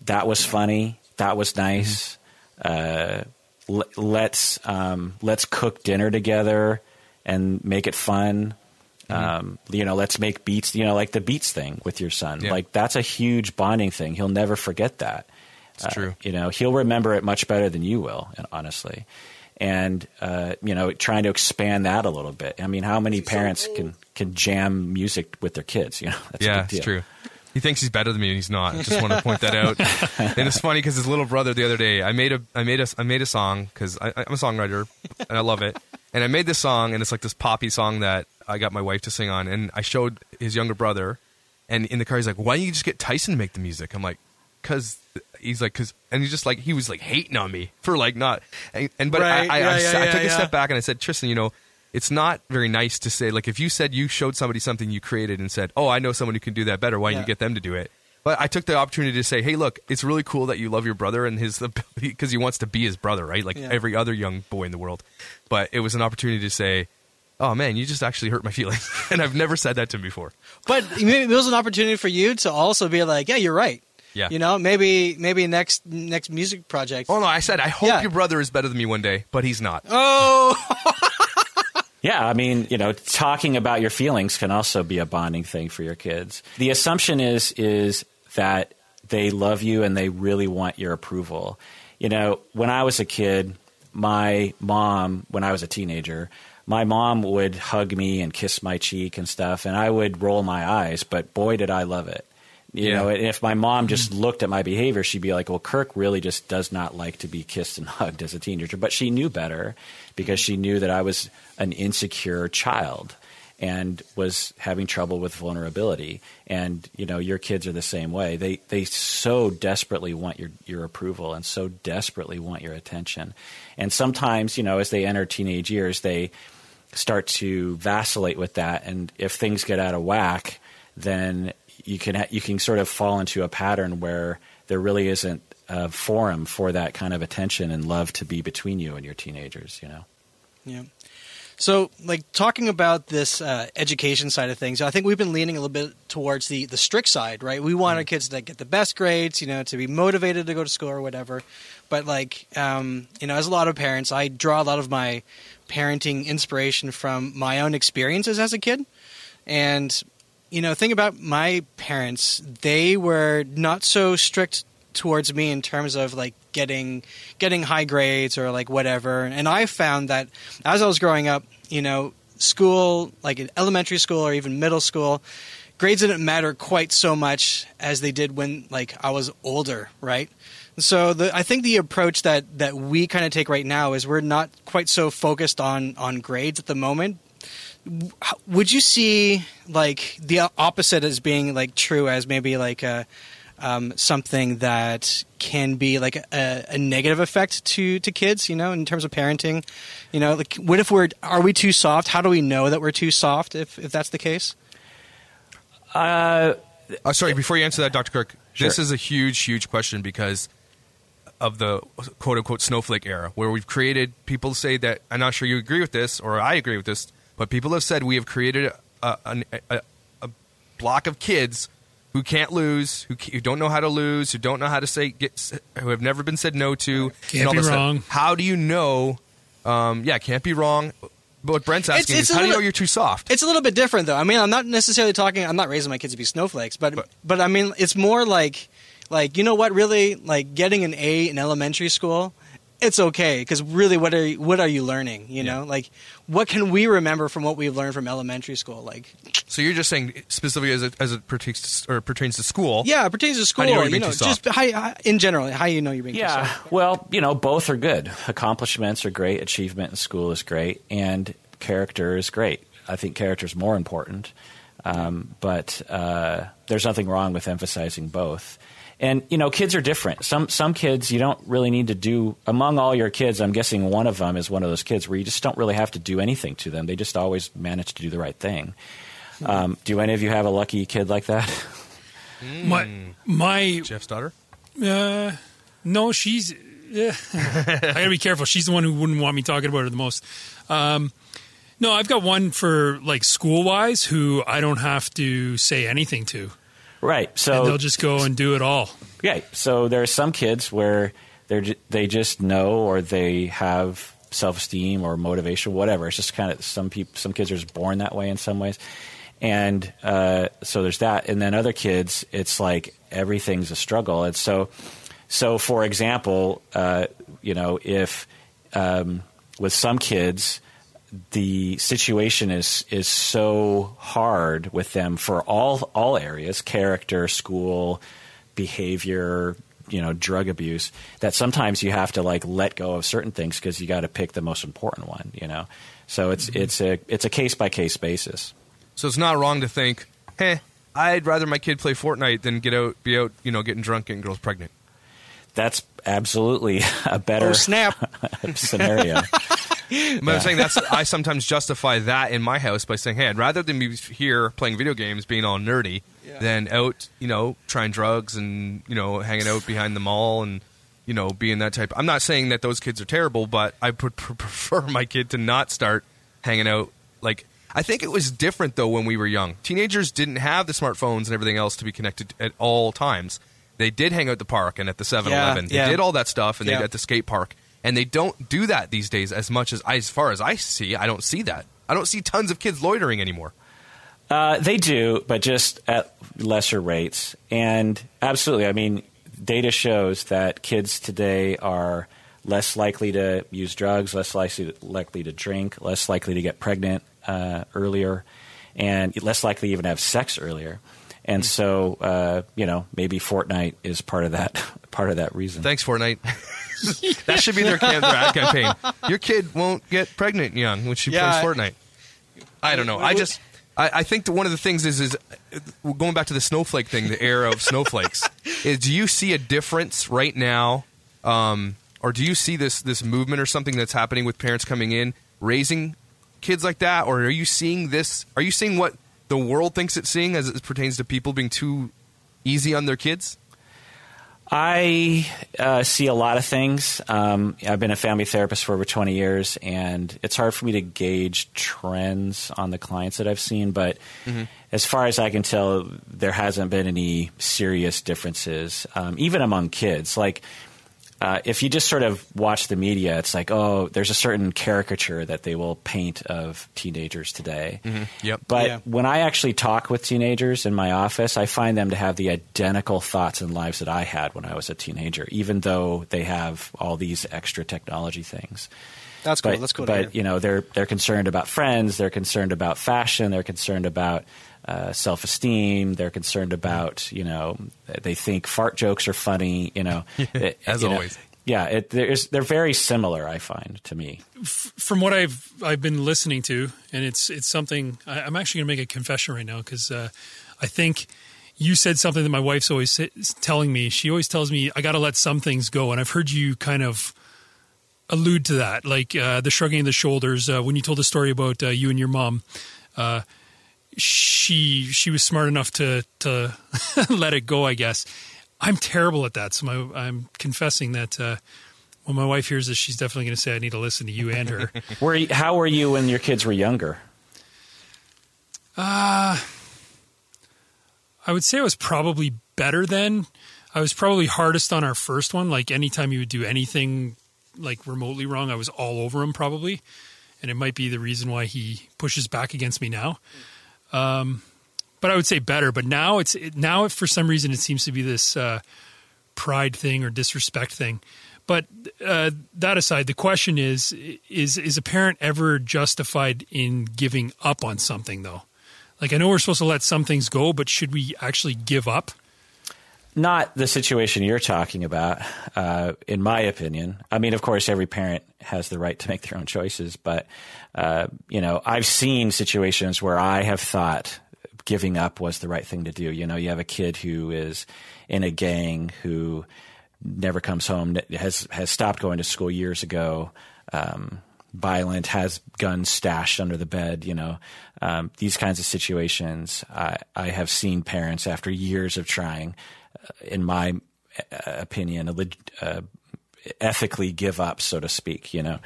That was funny. That was nice. Uh, l- let's um, let's cook dinner together and make it fun. Um, you know, let's make beats. You know, like the beats thing with your son.
Yeah.
Like that's a huge bonding thing. He'll never forget that.
It's true.
You know, he'll remember it much better than you will, honestly. And uh, you know, trying to expand that a little bit. I mean, how many parents can can jam music with their kids? You know, that's a
yeah,
big deal.
it's true. He thinks he's better than me, and he's not. I just want to point that out. and it's funny because his little brother the other day, I made a, I made a, I made a song because I'm a songwriter and I love it. And I made this song, and it's like this poppy song that I got my wife to sing on. And I showed his younger brother, and in the car, he's like, "Why don't you just get Tyson to make the music?" I'm like, "Cause." He's like, cause, and he's just like, he was like hating on me for like not, and, and but
Right,
I, I,
yeah,
I,
yeah,
I
yeah,
took a step back and I said, Tristan, you know, it's not very nice to say like if you said you showed somebody something you created and said, "Oh, I know someone who can do that better. Why don't
Yeah.
you get them to do it?" But I took the opportunity to say, "Hey, look, it's really cool that you love your brother and his ability because he wants to be his brother, right? Like
Yeah.
every other young boy in the world." But it was an opportunity to say, "Oh man, you just actually hurt my feelings," and I've never said that to him before.
But maybe it was an opportunity for you to also be like, yeah, you're right.
Yeah.
You know, maybe maybe next next music project.
Oh no, I said I hope
Yeah.
your brother is better than me one day, but he's not.
Oh,
Yeah, I mean, you know, talking about your feelings can also be a bonding thing for your kids. The assumption is is that they love you and they really want your approval. You know, when I was a kid, my mom, when I was a teenager, my mom would hug me and kiss my cheek and stuff, and I would roll my eyes, but boy, did I love it. You
Yeah.
know, and if my mom just looked at my behavior, she'd be like, "Well, Kirk really just does not like to be kissed and hugged as a teenager." But she knew better because she knew that I was an insecure child and was having trouble with vulnerability. And you know, your kids are the same way. They they so desperately want your your approval and so desperately want your attention. And sometimes, you know, as they enter teenage years, they start to vacillate with that and if things get out of whack, then you can you can sort of fall into a pattern where there really isn't a forum for that kind of attention and love to be between you and your teenagers, you know.
yeah. So, like talking about this uh, education side of things, I think we've been leaning a little bit towards the the strict side, right? We want our kids to get the best grades, you know, to be motivated to go to school or whatever. But like, um, you know, as a lot of parents, I draw a lot of my parenting inspiration from my own experiences as a kid, and you know, think about my parents. They were not so strict towards me in terms of like getting getting high grades or like whatever. And I found that as I was growing up, you know, school, like in elementary school or even middle school, grades didn't matter quite so much as they did when like I was older, right? So the, I think the approach that, that we kind of take right now is we're not quite so focused on, on grades at the moment, would you see like the opposite as being like true as maybe like a um, something that can be like a, a negative effect to to kids you know in terms of parenting. You know like what if we're are we too soft? How do we know that we're too soft if if that's the case?
Uh,
Uh, sorry, before you answer that, Dr. Kirk, this is a huge, huge question because of the quote unquote snowflake era, where we've created, people say that, I'm not sure you agree with this, or I agree with this, but people have said we have created a, a, a, a block of kids who can't lose, who, who don't know how to lose, who don't know how to say, get, who have never been said no to.
Can't
and all
be
this stuff.
wrong.
How do you know? Um, yeah, can't be wrong. But what Brent's asking
it's
is,
a
how do you know you're too soft?
It's a little bit different, though. I mean, I'm not necessarily talking. I'm not raising my kids to be snowflakes, but
But-
but, I mean, it's more like like you know what? Really, like getting an A in elementary school, it's okay because really, what are you, what are you learning? You know, like what can we remember from what we've learned from elementary school? Like,
So you're just saying specifically as it, as it pertains to, or pertains to school.
yeah, it pertains to school.
do you know you're
you know,
too soft?
just how, how- in general, how you know you're being too
Yeah,
soft.
well, you know, both are good. Accomplishments are great. Achievement in school is great, and character is great. I think character is more important, um, but uh, there's nothing wrong with emphasizing both. And you know, kids are different. Some some kids you don't really need to do. Among all your kids, I'm guessing one of them is one of those kids where you just don't really have to do anything to them. They just always manage to do the right thing. Um, do any of you have a lucky kid like that?
My my
Jeff's daughter.
uh, no, she's. Yeah. I gotta be careful. She's the one who wouldn't want me talking about her the most. Um, no, I've got one for like school wise who I don't have to say anything to.
Right.
And
So
they'll just go and do it all.
Yeah. So there are some kids where they're they just know or they have self esteem or motivation, whatever. It's just kind of some people. Some kids are just born that way in some ways, and uh, so there's that. And then other kids, it's like everything's a struggle. And so, so for example, uh, you know, if um, with some kids the situation is is so hard with them for all all areas character school behavior you know drug abuse that sometimes you have to like let go of certain things because you got to pick the most important one you know so it's mm-hmm. it's a it's a case by case basis
So it's not wrong to think, hey, I'd rather my kid play Fortnite than get out, be out, you know, getting drunk, getting girls pregnant.
that's absolutely a better
Oh snap!
scenario
But I'm saying that's I sometimes justify that in my house by saying, hey, I'd rather than be here playing video games, being all nerdy,
Yeah.
than out, you know, trying drugs and you know hanging out behind the mall and you know being that type. I'm not saying that those kids are terrible, but I would pr- prefer my kid to not start hanging out like. I think it was different though when we were young. Teenagers didn't have the smartphones and everything else to be connected at all times. They did hang out at the park and at the 7-Eleven.
Yeah, yeah.
They did all that stuff and
Yeah.
they at the skate park. And they don't do that these days as much as as far as I see. I don't see that. I don't see tons of kids loitering anymore.
Uh, they do, but just at lesser rates. And absolutely, I mean, data shows that kids today are less likely to use drugs, less likely likely to drink, less likely to get pregnant uh, earlier, and less likely to even have sex earlier. And so, uh, you know, maybe Fortnite is part of that part of that reason.
Thanks, Fortnite. that should be their, their ad campaign. Your kid won't get pregnant young when she
Yeah,
plays Fortnite. I don't know. I just. I, I think that one of the things is is uh, going back to the snowflake thing, the era of snowflakes. is do you see a difference right now, um, or do you see this this movement or something that's happening with parents coming in raising kids like that, or are you seeing this? Are you seeing what the world thinks it's seeing as it pertains to people being too easy on their kids?
I uh, see a lot of things. Um, I've been a family therapist for over 20 years, and it's hard for me to gauge trends on the clients that I've seen. But as far as I can tell, there hasn't been any serious differences, um, even among kids. Like, uh, if you just sort of watch the media, it's like, oh, there's a certain caricature that they will paint of teenagers today.
Yep.
But
Yeah.
when I actually talk with teenagers in my office, I find them to have the identical thoughts and lives that I had when I was a teenager, even though they have all these extra technology things.
That's cool.
But,
Let's go.
but you know, they're they're concerned about friends, they're concerned about fashion, they're concerned about uh, self-esteem. They're concerned about you know they think fart jokes are funny. You know,
As
you know,
always.
yeah, it, they're very similar. I find to me.
from what I've I've been listening to, and it's it's something I, I'm actually going to make a confession right now because uh, I think you said something that my wife's always telling me. She always tells me I got to let some things go, and I've heard you kind of allude to that, like uh, the shrugging of the shoulders uh, when you told the story about uh, you and your mom. Uh, she she was smart enough to to let it go, I guess. I'm terrible at that, so my, I'm confessing that. Uh, when my wife hears this, she's definitely going to say, "I need to listen to you and her."
Were you, how were you when your kids were younger?
I would say I was probably better then. I was probably hardest on our first one. Like anytime you would do anything like remotely wrong, I was all over him probably, and it might be the reason why he pushes back against me now. Um, but I would say better. But now it's it, now for some reason it seems to be this uh, pride thing or disrespect thing. But uh, that aside, the question is: is is a parent ever justified in giving up on something though? Like I know we're supposed to let some things go, but should we actually give up?
Not the situation you're talking about, uh, in my opinion. I mean, of course, every parent has the right to make their own choices, but uh, you know, I've seen situations where I have thought giving up was the right thing to do. You know, you have a kid who is in a gang who never comes home, has has stopped going to school years ago. Um, violent, has guns stashed under the bed. You know, um, these kinds of situations. I, I have seen parents after years of trying, in my uh, opinion, uh, ethically give up, so to speak. You know.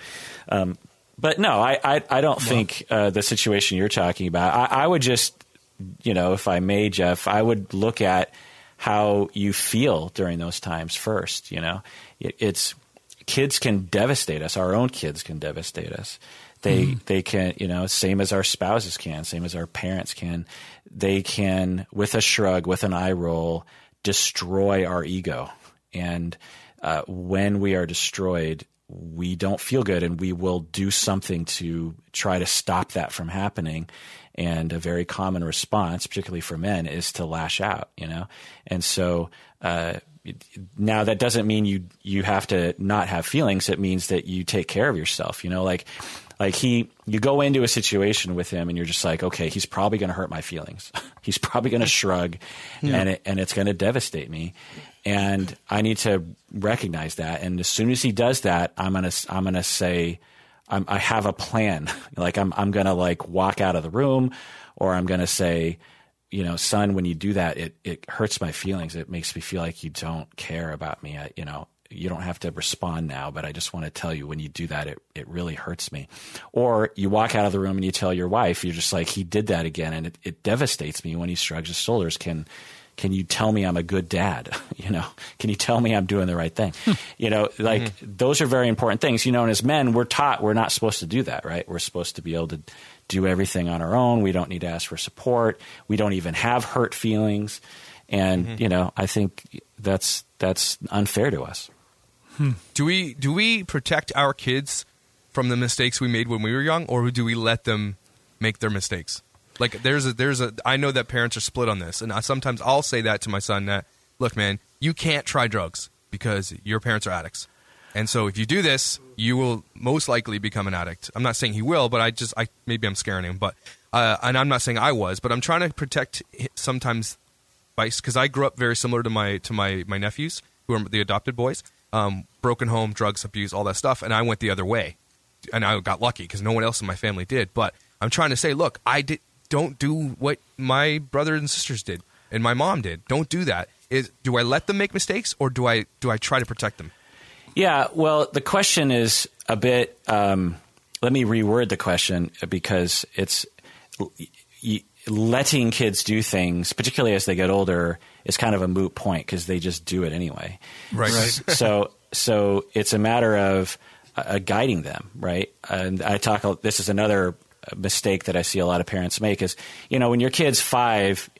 Um, but no, I, I, I don't well, think uh, the situation you're talking about. I, I would just, you know, if I may, Jeff, I would look at how you feel during those times first. You know, it, it's kids can devastate us. Our own kids can devastate us. They mm. they can you know same as our spouses can, same as our parents can. They can with a shrug, with an eye roll, destroy our ego. And uh, when we are destroyed, we don't feel good, and we will do something to try to stop that from happening. And a very common response, particularly for men, is to lash out. You know, and so. Uh, now that doesn't mean you you have to not have feelings. It means that you take care of yourself. You know, like like he you go into a situation with him and you're just like, okay, he's probably going to hurt my feelings. he's probably going to shrug, yeah. and it, and it's going to devastate me. And I need to recognize that. And as soon as he does that, I'm gonna I'm gonna say. I'm, I have a plan. like I'm, I'm gonna like walk out of the room, or I'm gonna say, you know, son, when you do that, it, it hurts my feelings. It makes me feel like you don't care about me. I, you know, you don't have to respond now, but I just want to tell you when you do that, it, it really hurts me. Or you walk out of the room and you tell your wife, you're just like, he did that again. And it, it devastates me when he shrugs his shoulders. Can, can you tell me I'm a good dad? You know, can you tell me I'm doing the right thing? You know, like mm-hmm. those are very important things. You know, and as men, we're taught we're not supposed to do that, right? We're supposed to be able to do everything on our own. We don't need to ask for support. We don't even have hurt feelings. And, mm-hmm. you know, I think that's that's unfair to us.
Hmm. Do we do we protect our kids from the mistakes we made when we were young or do we let them make their mistakes? Like there's a there's a I know that parents are split on this and I, sometimes I'll say that to my son that look man, you can't try drugs because your parents are addicts. And so if you do this, you will most likely become an addict. I'm not saying he will, but I just I maybe I'm scaring him, but uh, and I'm not saying I was, but I'm trying to protect sometimes because I grew up very similar to my to my my nephews who are the adopted boys. Um, broken home, drugs, abuse, all that stuff, and I went the other way, and I got lucky because no one else in my family did. But I'm trying to say, look, I did don't do what my brothers and sisters did and my mom did. Don't do that. Is do I let them make mistakes or do I do I try to protect them?
Yeah, well, the question is a bit. Um, let me reword the question because it's letting kids do things, particularly as they get older, is kind of a moot point because they just do it anyway.
Right. right.
so, so it's a matter of uh, guiding them, right? And I talk. This is another mistake that I see a lot of parents make is, you know, when your kid's five,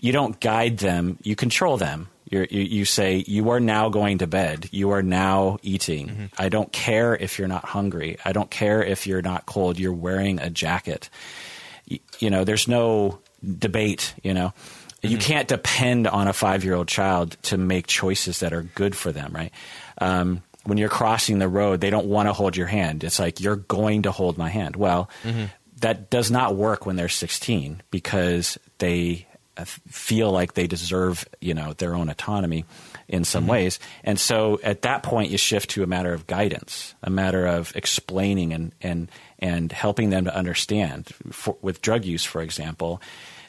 you don't guide them, you control them. You're, you you say, you are now going to bed. You are now eating. Mm-hmm. I don't care if you're not hungry. I don't care if you're not cold. You're wearing a jacket. You, you know, there's no debate, you know. Mm-hmm. You can't depend on a five year old child to make choices that are good for them, right? Um, when you're crossing the road, they don't want to hold your hand. It's like, you're going to hold my hand. Well, mm-hmm. that does not work when they're 16 because they feel like they deserve, you know, their own autonomy in some mm-hmm. ways. And so at that point, you shift to a matter of guidance, a matter of explaining and and and helping them to understand. For, with drug use, for example,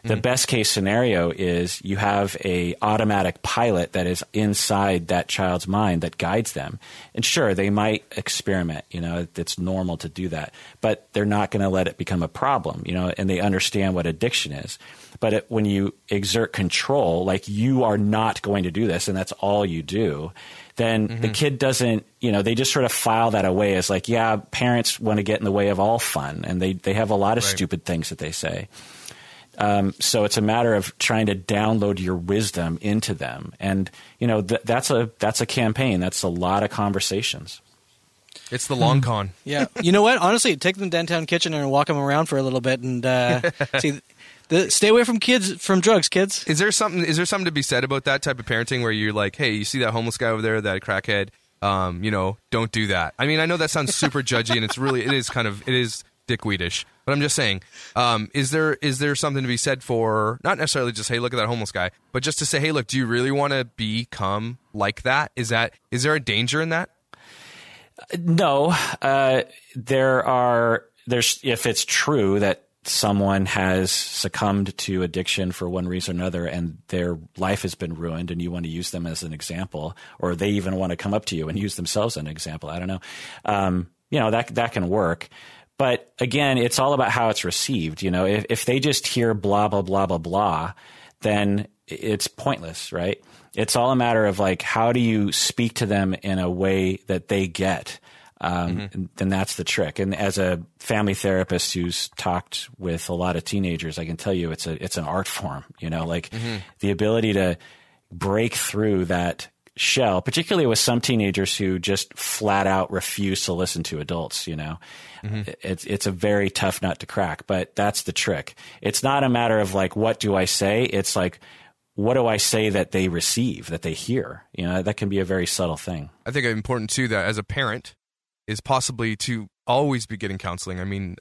the mm-hmm. best case scenario is you have a automatic pilot that is inside that child's mind that guides them. And sure, they might experiment. You know, it's normal to do that, but they're not going to let it become a problem. You know, and they understand what addiction is. But it, when you exert control, like you are not going to do this, and that's all you do, then mm-hmm. the kid doesn't, you know, they just sort of file that away as like, yeah, parents want to get in the way of all fun, and they they have a lot of right. stupid things that they say. Um, so it's a matter of trying to download your wisdom into them, and you know th- that's a that's a campaign. That's a lot of conversations.
It's the long con.
Yeah, you know what? Honestly, take them downtown Kitchener and walk them around for a little bit, and uh, see the, stay away from kids from drugs, kids.
Is there something? Is there something to be said about that type of parenting where you're like, hey, you see that homeless guy over there, that crackhead? Um, you know, don't do that. I mean, I know that sounds super judgy, and it's really, it is kind of, it is dickweedish. But I'm just saying, um, is there is there something to be said for not necessarily just hey look at that homeless guy, but just to say hey look, do you really want to become like that? Is that is there a danger in that?
No, uh, there are there's if it's true that someone has succumbed to addiction for one reason or another and their life has been ruined and you want to use them as an example or they even want to come up to you and use themselves as an example i don't know um, you know that that can work but again it's all about how it's received you know if, if they just hear blah blah blah blah blah then it's pointless right it's all a matter of like how do you speak to them in a way that they get um, mm-hmm. then that's the trick. And as a family therapist who's talked with a lot of teenagers, I can tell you it's a it's an art form. You know, like mm-hmm. the ability to break through that shell, particularly with some teenagers who just flat out refuse to listen to adults. You know, mm-hmm. it's it's a very tough nut to crack. But that's the trick. It's not a matter of like what do I say. It's like what do I say that they receive, that they hear? You know, that can be a very subtle thing.
I think important too that as a parent, is possibly to always be getting counseling. I mean,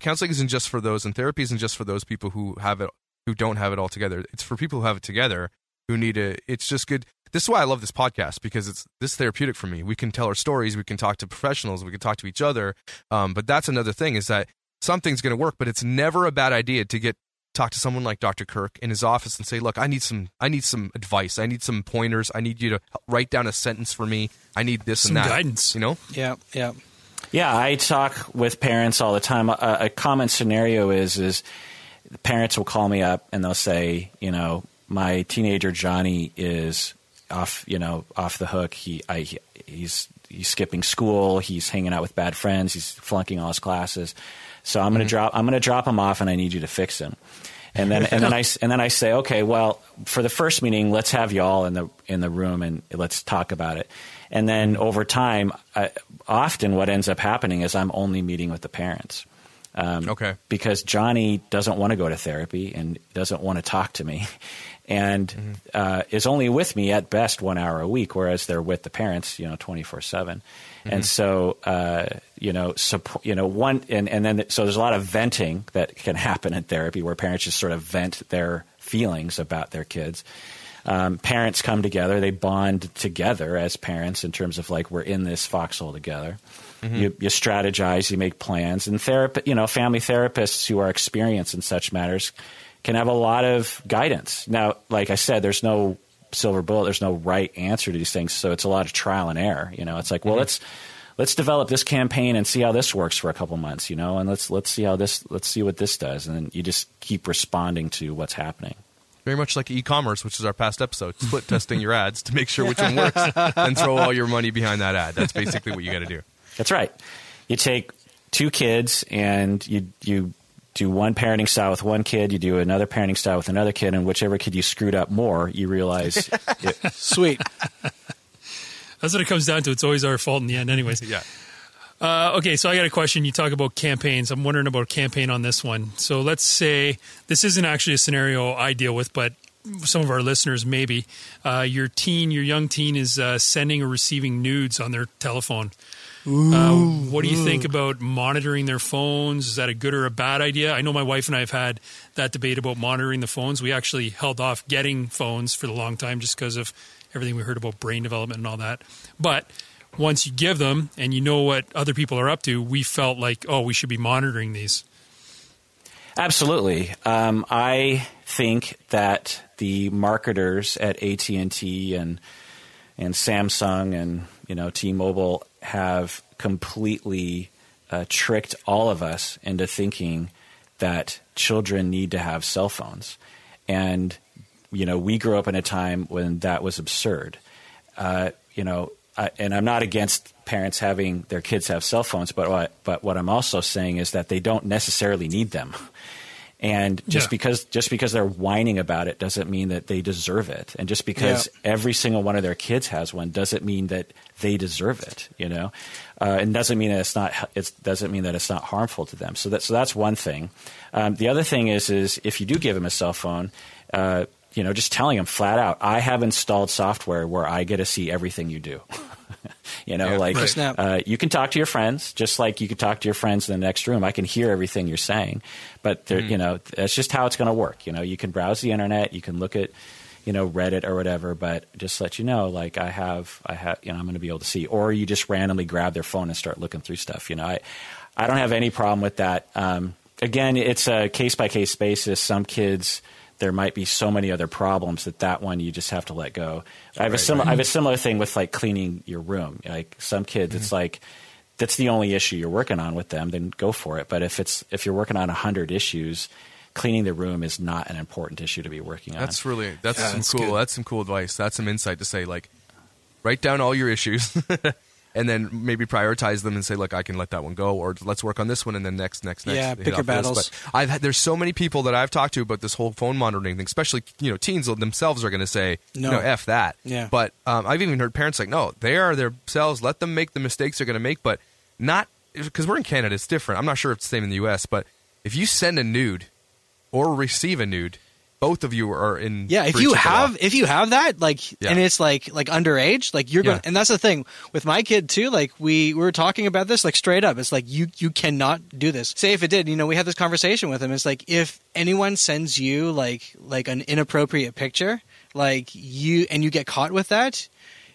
counseling isn't just for those, and therapy isn't just for those people who have it, who don't have it all together. It's for people who have it together, who need it. It's just good. This is why I love this podcast because it's this therapeutic for me. We can tell our stories, we can talk to professionals, we can talk to each other. Um, but that's another thing is that something's going to work, but it's never a bad idea to get talk to someone like Dr. Kirk in his office and say, "Look, I need some I need some advice. I need some pointers. I need you to write down a sentence for me. I need this
some
and that."
guidance,
you know?
Yeah, yeah.
Yeah, I talk with parents all the time. A, a common scenario is is parents will call me up and they'll say, you know, my teenager Johnny is off, you know, off the hook. He, I, he, he's he's skipping school. He's hanging out with bad friends. He's flunking all his classes. So I'm going to mm-hmm. drop I'm going to drop him off, and I need you to fix him. And then and then I and then I say, okay, well, for the first meeting, let's have y'all in the in the room and let's talk about it. And then over time, I, often what ends up happening is I'm only meeting with the parents.
Um, okay.
Because Johnny doesn't want to go to therapy and doesn't want to talk to me, and mm-hmm. uh, is only with me at best one hour a week, whereas they're with the parents, you know, twenty four seven. Mm-hmm. And so, uh, you know, support, you know, one, and, and then, so there's a lot of venting that can happen in therapy where parents just sort of vent their feelings about their kids. Um, parents come together, they bond together as parents in terms of like, we're in this foxhole together. Mm-hmm. You, you, strategize, you make plans, and therapy, you know, family therapists who are experienced in such matters can have a lot of guidance. Now, like I said, there's no silver bullet. There's no right answer to these things, so it's a lot of trial and error. You know, it's like, well, mm-hmm. let's let's develop this campaign and see how this works for a couple months. You know, and let's let's see how this let's see what this does, and then you just keep responding to what's happening.
Very much like e-commerce, which is our past episode, split testing your ads to make sure which one works, and throw all your money behind that ad. That's basically what you got to do.
That's right. You take two kids and you you do one parenting style with one kid, you do another parenting style with another kid, and whichever kid you screwed up more, you realize.
it, Sweet.
That's what it comes down to. It's always our fault in the end, anyways.
yeah.
Uh, okay, so I got a question. You talk about campaigns. I'm wondering about a campaign on this one. So let's say this isn't actually a scenario I deal with, but some of our listeners maybe. Uh, your teen, your young teen, is uh, sending or receiving nudes on their telephone. Uh, what do you think about monitoring their phones? Is that a good or a bad idea? I know my wife and I have had that debate about monitoring the phones. We actually held off getting phones for the long time just because of everything we heard about brain development and all that. But once you give them and you know what other people are up to, we felt like, oh, we should be monitoring these.
Absolutely. Um, I think that the marketers at AT and T and and Samsung and you know T-Mobile have completely uh, tricked all of us into thinking that children need to have cell phones, and you know we grew up in a time when that was absurd. Uh, you know, I, and I'm not against parents having their kids have cell phones, but what, but what I'm also saying is that they don't necessarily need them. And just yeah. because just because they're whining about it doesn't mean that they deserve it. And just because yeah. every single one of their kids has one doesn't mean that they deserve it. You know, uh, and doesn't mean that it's not. It doesn't mean that it's not harmful to them. So that so that's one thing. Um, the other thing is is if you do give them a cell phone. Uh, you know, just telling them flat out, I have installed software where I get to see everything you do. you know, yeah, like right. uh, you can talk to your friends just like you can talk to your friends in the next room. I can hear everything you're saying, but mm. you know, that's just how it's going to work. You know, you can browse the internet, you can look at you know Reddit or whatever, but just let you know like I have I have you know I'm going to be able to see, or you just randomly grab their phone and start looking through stuff. You know, I I don't have any problem with that. Um, again, it's a case by case basis. Some kids there might be so many other problems that that one you just have to let go. I have a similar I have a similar thing with like cleaning your room. Like some kids, it's mm-hmm. like that's the only issue you're working on with them, then go for it. But if it's if you're working on a hundred issues, cleaning the room is not an important issue to be working on.
That's really that's
Yeah,
some
that's
cool.
good.
That's some cool advice. That's some insight to say like, write down all your issues, and then maybe prioritize them and say, look, I can let that one go, or let's work on this one, and then next, next, next.
Yeah, pick your battles.
But I've had, there's so many people that I've talked to about this whole phone monitoring thing, especially you know teens themselves are going to say,
No.
no, f that.
Yeah.
But um, I've even heard parents like, no, they are themselves. Let them make the mistakes they're going to make, but not because we're in Canada. It's different. I'm not sure if it's the same in the U.S., but if you send a nude or receive a nude, both of you are in.
Yeah, if you
of the law.
have if you have that, like
Yeah.
and it's like like underage, like you're going
Yeah.
to and that's the thing with my kid too, like we, we were talking about this like straight up. It's like you you cannot do this. Say if it did, you know, we had this conversation with him. It's like if anyone sends you like like an inappropriate picture, like you and you get caught with that,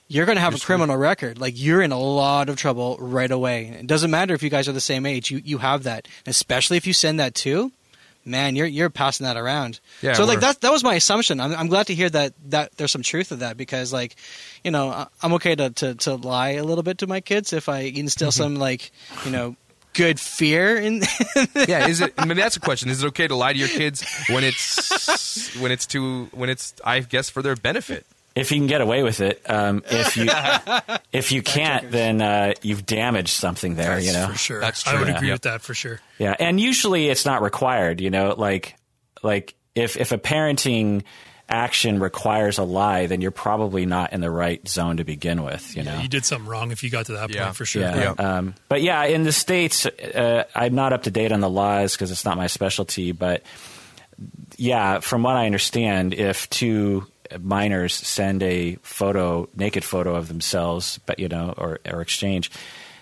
you're going to have a criminal record. Like you're in a lot of trouble right away. It doesn't matter if you guys are the same age. You you have that. Especially if you send that too, man, you're you're passing that around.
Yeah,
so like that that was my assumption. I'm I'm glad to hear that that there's some truth to that because like, you know, I'm okay to to to lie a little bit to my kids if I instill mhm. some like, you know, good fear in
yeah, is it? I mean, that's a question. Is it okay to lie to your kids when it's when it's to when it's I guess for their benefit?
If you can get away with it. Um, if you if you can't, then uh, you've damaged something there. you know,
for sure.
That's
I would
true.
agree
Yeah.
with that for sure.
Yeah, and usually it's not required. You know, like like if if a parenting action requires a lie, then you're probably not in the right zone to begin with. You know.
You did something wrong if you got to that
Yeah.
point for sure.
Yeah. Um, but yeah, in the states, uh, I'm not up to date on the laws because it's not my specialty. But yeah, from what I understand, if two minors send a photo, naked photo of themselves, but you know, or or exchange,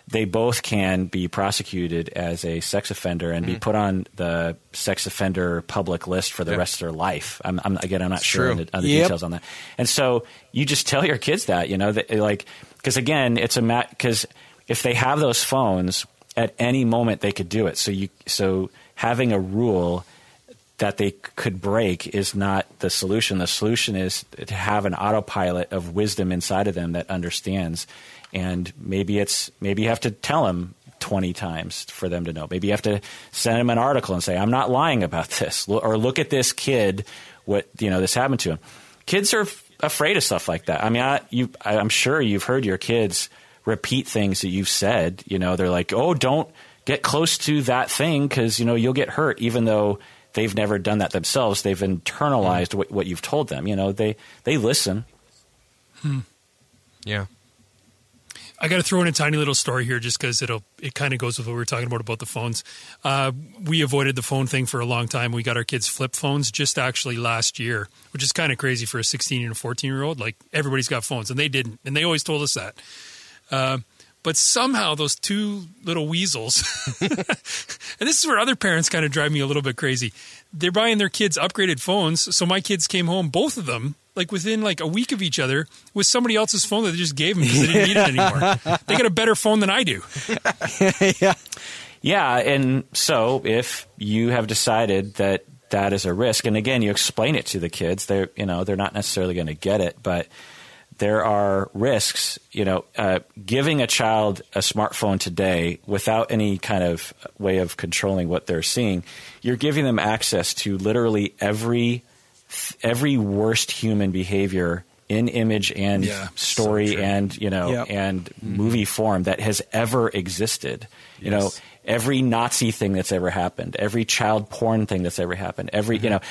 they both can be prosecuted as a sex offender and be mm. put on the sex offender public list for the
Yeah.
rest of their life. I'm, I'm again, I'm not sure on the, on the
Yep.
details on that. And so you just tell your kids that, you know, that like, because again, it's a mat, because if they have those phones at any moment, they could do it. So you, so having a rule that they could break is not the solution. The solution is to have an autopilot of wisdom inside of them that understands. And maybe it's maybe you have to tell them 20 times for them to know. Maybe you have to send them an article and say, "I'm not lying about this," or "Look at this kid. What you know this happened to him." Kids are f- afraid of stuff like that. I mean, I, you, I, I'm sure you've heard your kids repeat things that you've said. You know, they're like, "Oh, don't get close to that thing because you know you'll get hurt," even though they've never done that themselves. They've internalized what, what you've told them. You know, they they listen.
Yeah.
I got to throw in a tiny little story here, just because it'll it kind of goes with what we were talking about about the phones. Uh, we avoided the phone thing for a long time. We got our kids flip phones just actually last year, which is kind of crazy for a 16 and a 14 year old. Like everybody's got phones, and they didn't, and they always told us that. Uh, but somehow those two little weasels, and this is where other parents kind of drive me a little bit crazy. They're buying their kids upgraded phones, so my kids came home, both of them, like within like a week of each other, with somebody else's phone that they just gave them because they didn't need it anymore. They got a better phone than I do.
yeah.
Yeah, and so if you have decided that that is a risk, and again, you explain it to the kids, they're you know they're not necessarily going to get it, but there are risks. You know, uh, giving a child a smartphone today without any kind of way of controlling what they're seeing, you're giving them access to literally every every worst human behavior in image and
Yeah,
story
so
and you know
Yep.
and movie form that has ever existed. You know, every Nazi thing that's ever happened, every child porn thing that's ever happened, every you know,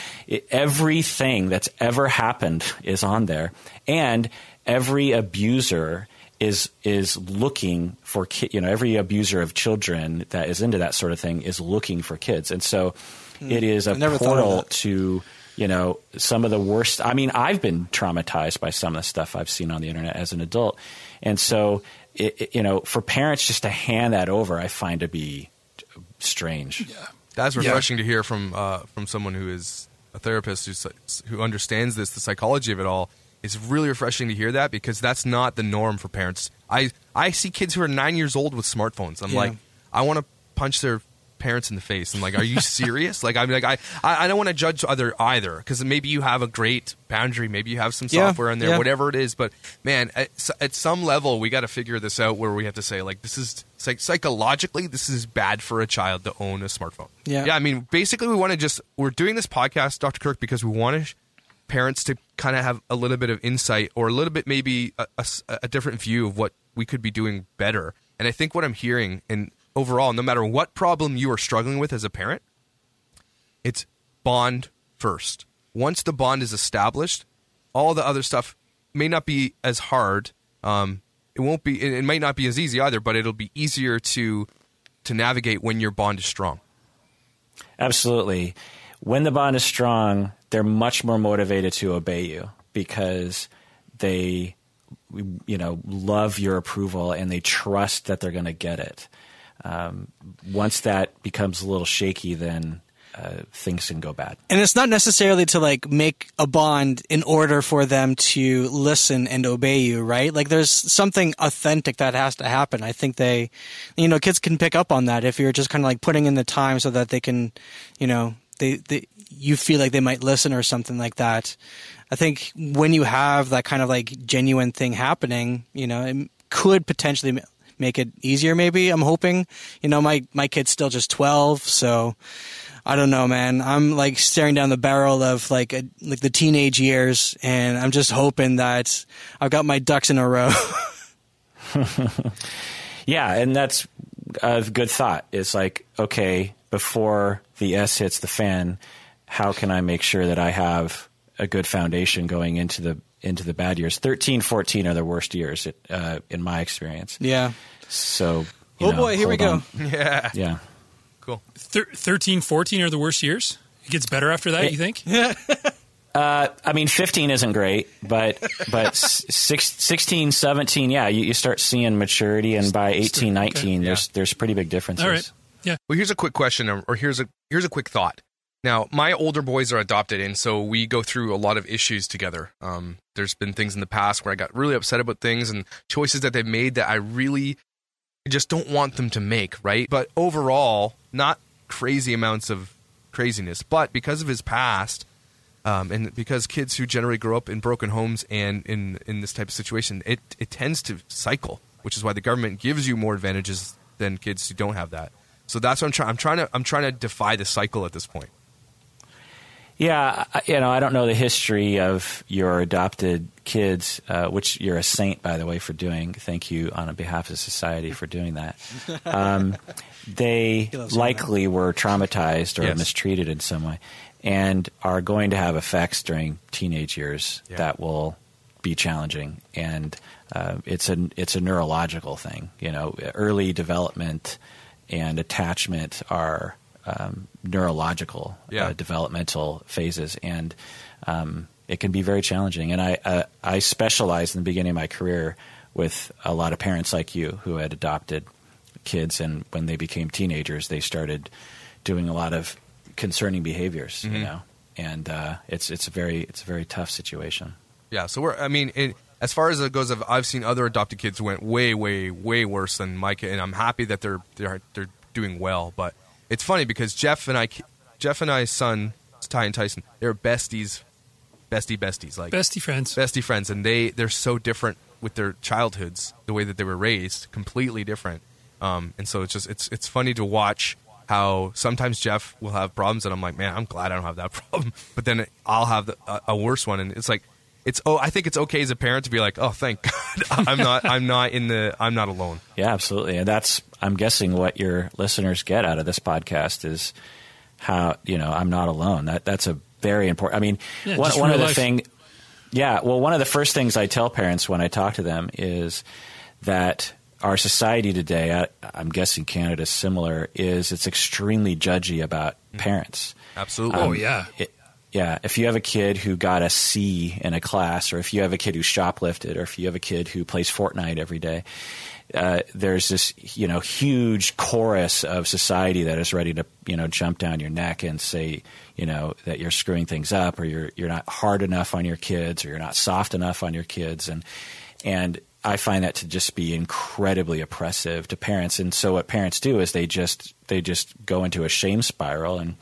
everything that's ever happened is on there, and every abuser is is looking for ki- you know every abuser of children that is into that sort of thing is looking for kids, and so it is a
never
portal to you know some of the worst i mean i've been traumatized by some of the stuff i've seen on the internet as an adult. And so it, it- you know for parents just to hand that over i find to be strange.
Yeah, That's
Yeah.
refreshing to hear from uh, from someone who is a therapist who's, who understands this, the psychology of it all, it's really refreshing to hear that because that's not the norm for parents. I I see kids who are nine years old with smartphones. I'm
Yeah.
like, I want to punch their parents in the face. I'm like, are you serious? like, I'm like, I I I don't want to judge other either because maybe you have a great boundary, maybe you have some
Yeah,
software in there,
yeah.
whatever it is. But man, at, at some level, we got to figure this out where we have to say like, this is psych- psychologically, this is bad for a child to own a smartphone.
Yeah.
yeah. I mean, basically, we want to just we're doing this podcast, Dr. Kirk, because we want to parents to kind of have a little bit of insight or a little bit maybe a different view of what we could be doing better. And I think what I'm hearing, and overall, no matter what problem you are struggling with as a parent, it's bond first. Once the bond is established, all the other stuff may not be as hard. Um, it won't be. It, it might not be as easy either, but it'll be easier to to navigate when your bond is strong.
Absolutely. When the bond is strong, they're much more motivated to obey you because they, you know, love your approval and they trust that they're going to get it. Um, once that becomes a little shaky, then uh, things can go bad.
And it's not necessarily to like make a bond in order for them to listen and obey you, right? Like there's something authentic that has to happen. I think they, you know, kids can pick up on that if you're just kind of like putting in the time so that they can, you know, they, they you feel like they might listen or something like that. I think when you have that kind of like genuine thing happening, you know, it could potentially make it easier. Maybe I'm hoping. You know, my my kid's still just 12, so I don't know, man. I'm like staring down the barrel of like a, like the teenage years, and I'm just hoping that I've got my ducks in a row.
Yeah, and that's a good thought. It's like, okay, before the S hits the fan, how can I make sure that I have a good foundation going into the into the bad years? 13, 14 are the worst years uh, in my experience.
yeah.
So,
Oh
know,
boy, here we
hold
go.
on.
Yeah,
Yeah.
cool.
Thir- 13, 14 are the worst years. It gets better after that. You think?
Uh, I mean, 15 isn't great, but but s- six, 16, 17, yeah, you, you start seeing maturity, and by 18, 19, there's there's pretty big differences.
All right. Yeah.
Well, here's a quick question, or here's a here's a quick thought. Now, my older boys are adopted, and so we go through a lot of issues together. Um, there's been things in the past where I got really upset about things and choices that they've made that I really just don't want them to make, right? But overall, not crazy amounts of craziness, but because of his past, um, and because kids who generally grow up in broken homes and in in this type of situation, it it tends to cycle, which is why the government gives you more advantages than kids who don't have that. So that's what I'm trying. I'm trying to I'm trying to defy the cycle at this point.
Yeah, I- you know, I don't know the history of your adopted kids, uh, which you're a saint, by the way, for doing. Thank you on behalf of society for doing that. Um, they
loves you,
likely were traumatized or
Yes.
mistreated in some way, and are going to have effects during teenage years
Yeah.
that will be challenging. And uh, it's a it's a neurological thing. You know, early development and attachment are um, neurological
Yeah.
uh, developmental phases, and um, it can be very challenging. And I uh, I specialized in the beginning of my career with a lot of parents like you who had adopted kids, and when they became teenagers, they started doing a lot of concerning behaviors. You know, and uh, it's it's a very it's a very tough situation.
Yeah. So we're. I mean, it, as far as it goes, I've, I've seen other adopted kids who went way, way, way worse than Micah, and I'm happy that they're they're they're doing well. But it's funny because Jeff and I, Jeff and I's son, Ty and Tyson, they're besties, bestie besties, like
Bestie friends.
bestie friends, and they they're so different with their childhoods, the way that they were raised, completely different. Um, and so it's just it's it's funny to watch how sometimes Jeff will have problems, and I'm like, man, I'm glad I don't have that problem. But then I'll have the, a, a worse one, and it's like it's oh, I think it's okay as a parent to be like, oh, thank God, I'm not I'm not in the I'm not alone.
Yeah, absolutely. And that's, I'm guessing, what your listeners get out of this podcast is how, you know, I'm not alone. That That's a very important, I mean,
Yeah,
one, one of the
life.
thing, yeah, well, one of the first things I tell parents when I talk to them is that our society today, I, I'm guessing Canada's similar, is it's extremely judgy about mm-hmm. parents.
Absolutely.
Um, oh yeah.
It, yeah, if you have a kid who got a C in a class, or if you have a kid who shoplifted, or if you have a kid who plays Fortnite every day, uh, there's this you know huge chorus of society that is ready to you know jump down your neck and say you know that you're screwing things up, or you're you're not hard enough on your kids, or you're not soft enough on your kids, and and I find that to just be incredibly oppressive to parents. And so what parents do is they just they just go into a shame spiral and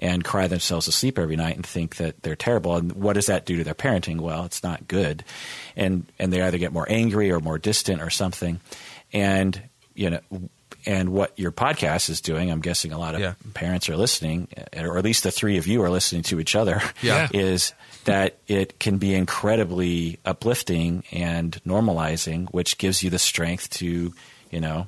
and cry themselves to sleep every night and think that they're terrible. And what does that do to their parenting? Well, it's not good. And and they either get more angry or more distant or something. And you know and what your podcast is doing, I'm guessing a lot of
Yeah.
parents are listening, or at least the three of you are listening to each other,
Yeah.
is that it can be incredibly uplifting and normalizing, which gives you the strength to, you know,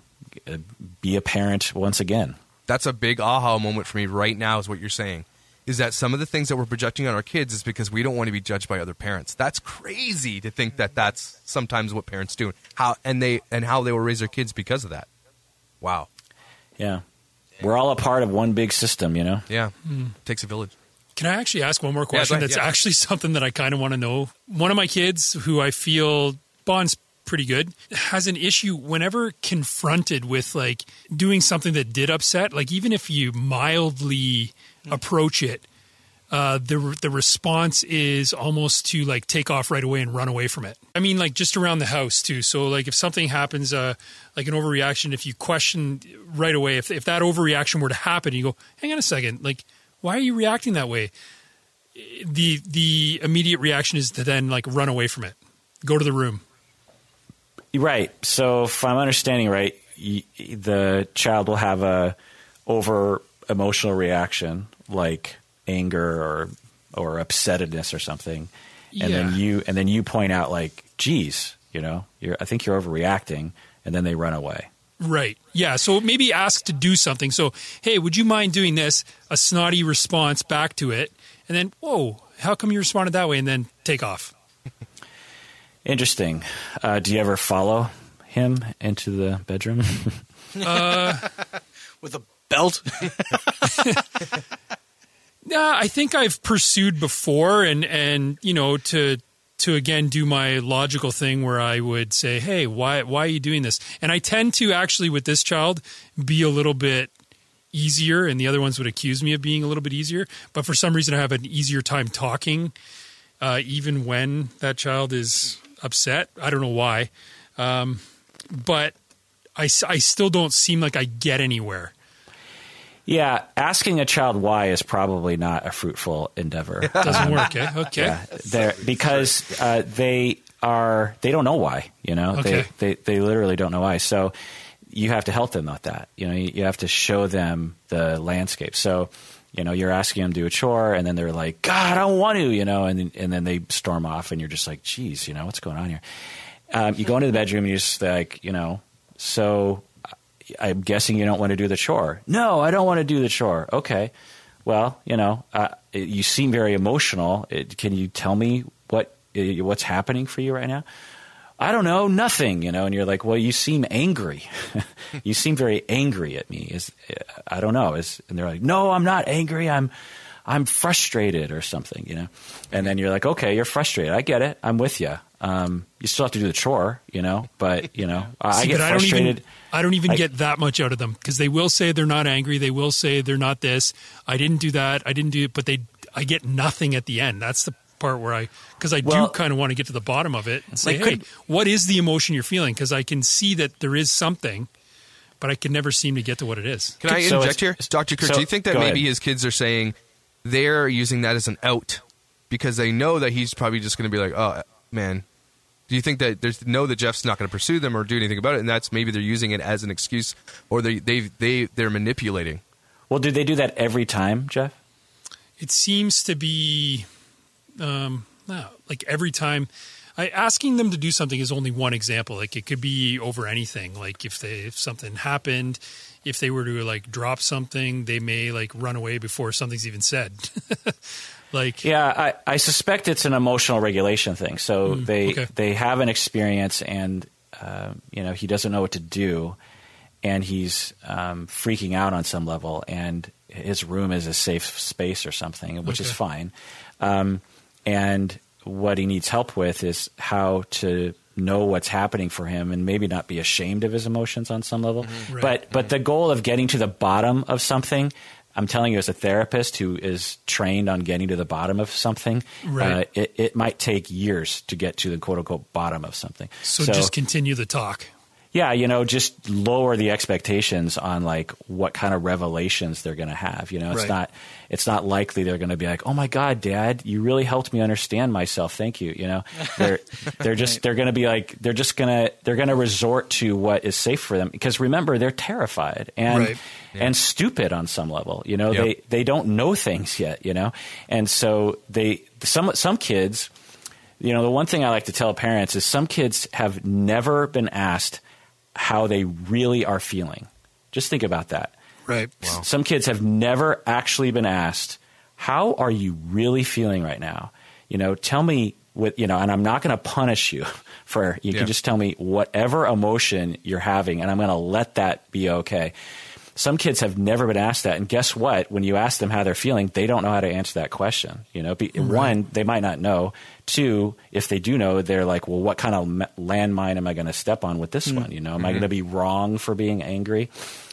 uh, be a parent once again.
That's a big aha moment for me right now is what you're saying is that some of the things that we're projecting on our kids is because we don't want to be judged by other parents that's crazy to think that that's sometimes what parents do how and they and how they will raise their kids because of that wow
Yeah. We're all a part of one big system, you know?
yeah mm. takes a village
Can I actually ask one more
go
question?
ahead,
That's
yeah.
actually something that I kind of want to know. One of my kids, who I feel bonds pretty good, has an issue whenever confronted with like doing something that did upset. Like even if you mildly approach it, uh, the the response is almost to like take off right away and run away from it. I mean, like just around the house too. So like if something happens, uh, like an overreaction, if you question right away, if if that overreaction were to happen, you go, hang on a second, like why are you reacting that way? The the immediate reaction is to then like run away from it, go to the room.
Right. So if I'm understanding right, y- the child will have a over emotional reaction like anger or or upsetedness or something, and then you and then you point out like, "Geez, you know, you're I think you're overreacting," and then they run away.
Right. Yeah. So maybe ask to do something. So, hey, would you mind doing this? A snotty response back to it. And then, whoa, how come you responded that way? And then take off.
Interesting. Uh, do you ever follow him into the bedroom?
with a belt.
Yeah, I think I've pursued before and, and, you know, to, to again do my logical thing where I would say, Hey, why, why are you doing this? And I tend to actually with this child be a little bit easier and the other ones would accuse me of being a little bit easier. But for some reason I have an easier time talking, uh, even when that child is upset. I don't know why. Um, but I still don't seem like I get anywhere.
yeah, asking a child why is probably not a fruitful endeavor.
Doesn't work, eh? Okay.
Yeah, they're, because uh, they are they don't know why. You know,
Okay.
they, they they literally don't know why. So you have to help them with that. You know, you, you have to show them the landscape. So you know, you're asking them to do a chore, and then they're like, "God, I don't want to," you know, and and then they storm off, and you're just like, "Geez, you know, what's going on here?" Um, you go into the bedroom, and you're just like, you know, so I'm guessing you don't want to do the chore. No, I don't want to do the chore. Okay. Well, you know, uh, you seem very emotional. It, can you tell me what uh, what's happening for you right now? I don't know, nothing. You know, and you're like, well, you seem angry. you seem very angry at me. Is I don't know. Is and they're like, no, I'm not angry. I'm I'm frustrated or something. You know, and then you're like, okay, you're frustrated. I get it. I'm with you. Um, you still have to do the chore, you know, but you know, I
See,
get
but I don't
frustrated.
even I don't even
I-
get that much out of them because they will say they're not angry. They will say they're not this. I didn't do that. I didn't do it. But they I get nothing at the end. That's the part where I because I
Well-
do kind of want to get to the bottom of it and say,
Like,
hey,
could-
what is the emotion you're feeling? Because I can see that there is something, but I can never seem to get to what it is.
Can I
So
interject
it's-
here? Dr. Kirk,
so-
do you think that maybe
ahead.
his kids are saying they're using that as an out because they know that he's probably just going to be like, oh, man. Do you think that there's know that Jeff's not going to pursue them or do anything about it, and that's maybe they're using it as an excuse, or they they they they're manipulating?
Well, do they do that every time, Jeff?
it seems to be um, no, like every time I, asking them to do something is only one example like it could be over anything like if they if something happened if they were to like drop something they may like run away before something's even said like
Yeah, I, I suspect it's an emotional regulation thing. So they
okay.
they have an experience, and uh, you know he doesn't know what to do, and he's um, freaking out on some level, and his room is a safe space or something, which is fine. Um, and what he needs help with is how to know what's happening for him and maybe not be ashamed of his emotions on some level.
Mm-hmm. Right.
But but the goal of getting to the bottom of something, I'm telling you as a therapist who is trained on getting to the bottom of something,
Right.
uh, it, it might take years to get to the quote unquote bottom of something.
So, just continue the talk.
yeah, you know, just lower the expectations on like what kind of revelations they're going to have. You know, it's
Right.
not it's not likely they're going to be like, "Oh my God, Dad, you really helped me understand myself. Thank you." You know, they're they're just they're going to be like they're just gonna they're going to resort to what is safe for them because remember they're terrified and
Right.
and stupid on some level. You know,
Yep.
they they don't know things yet. You know, and so they some some kids. You know, the one thing I like to tell parents is some kids have never been asked how they really are feeling. Just think about that.
Right.
Some kids have never actually been asked, "How are you really feeling right now?" You know, tell me what you know, and I'm not going to punish you for. You
Yeah.
can just tell me whatever emotion you're having, and I'm going to let that be okay. Some kids have never been asked that, and guess what? When you ask them how they're feeling, they don't know how to answer that question. You know, be, one, they might not know. Two, if they do know, they're like, "Well, what kind of landmine am I going to step on with this mm. one? You know, am I mm-hmm. going to be wrong for being angry?"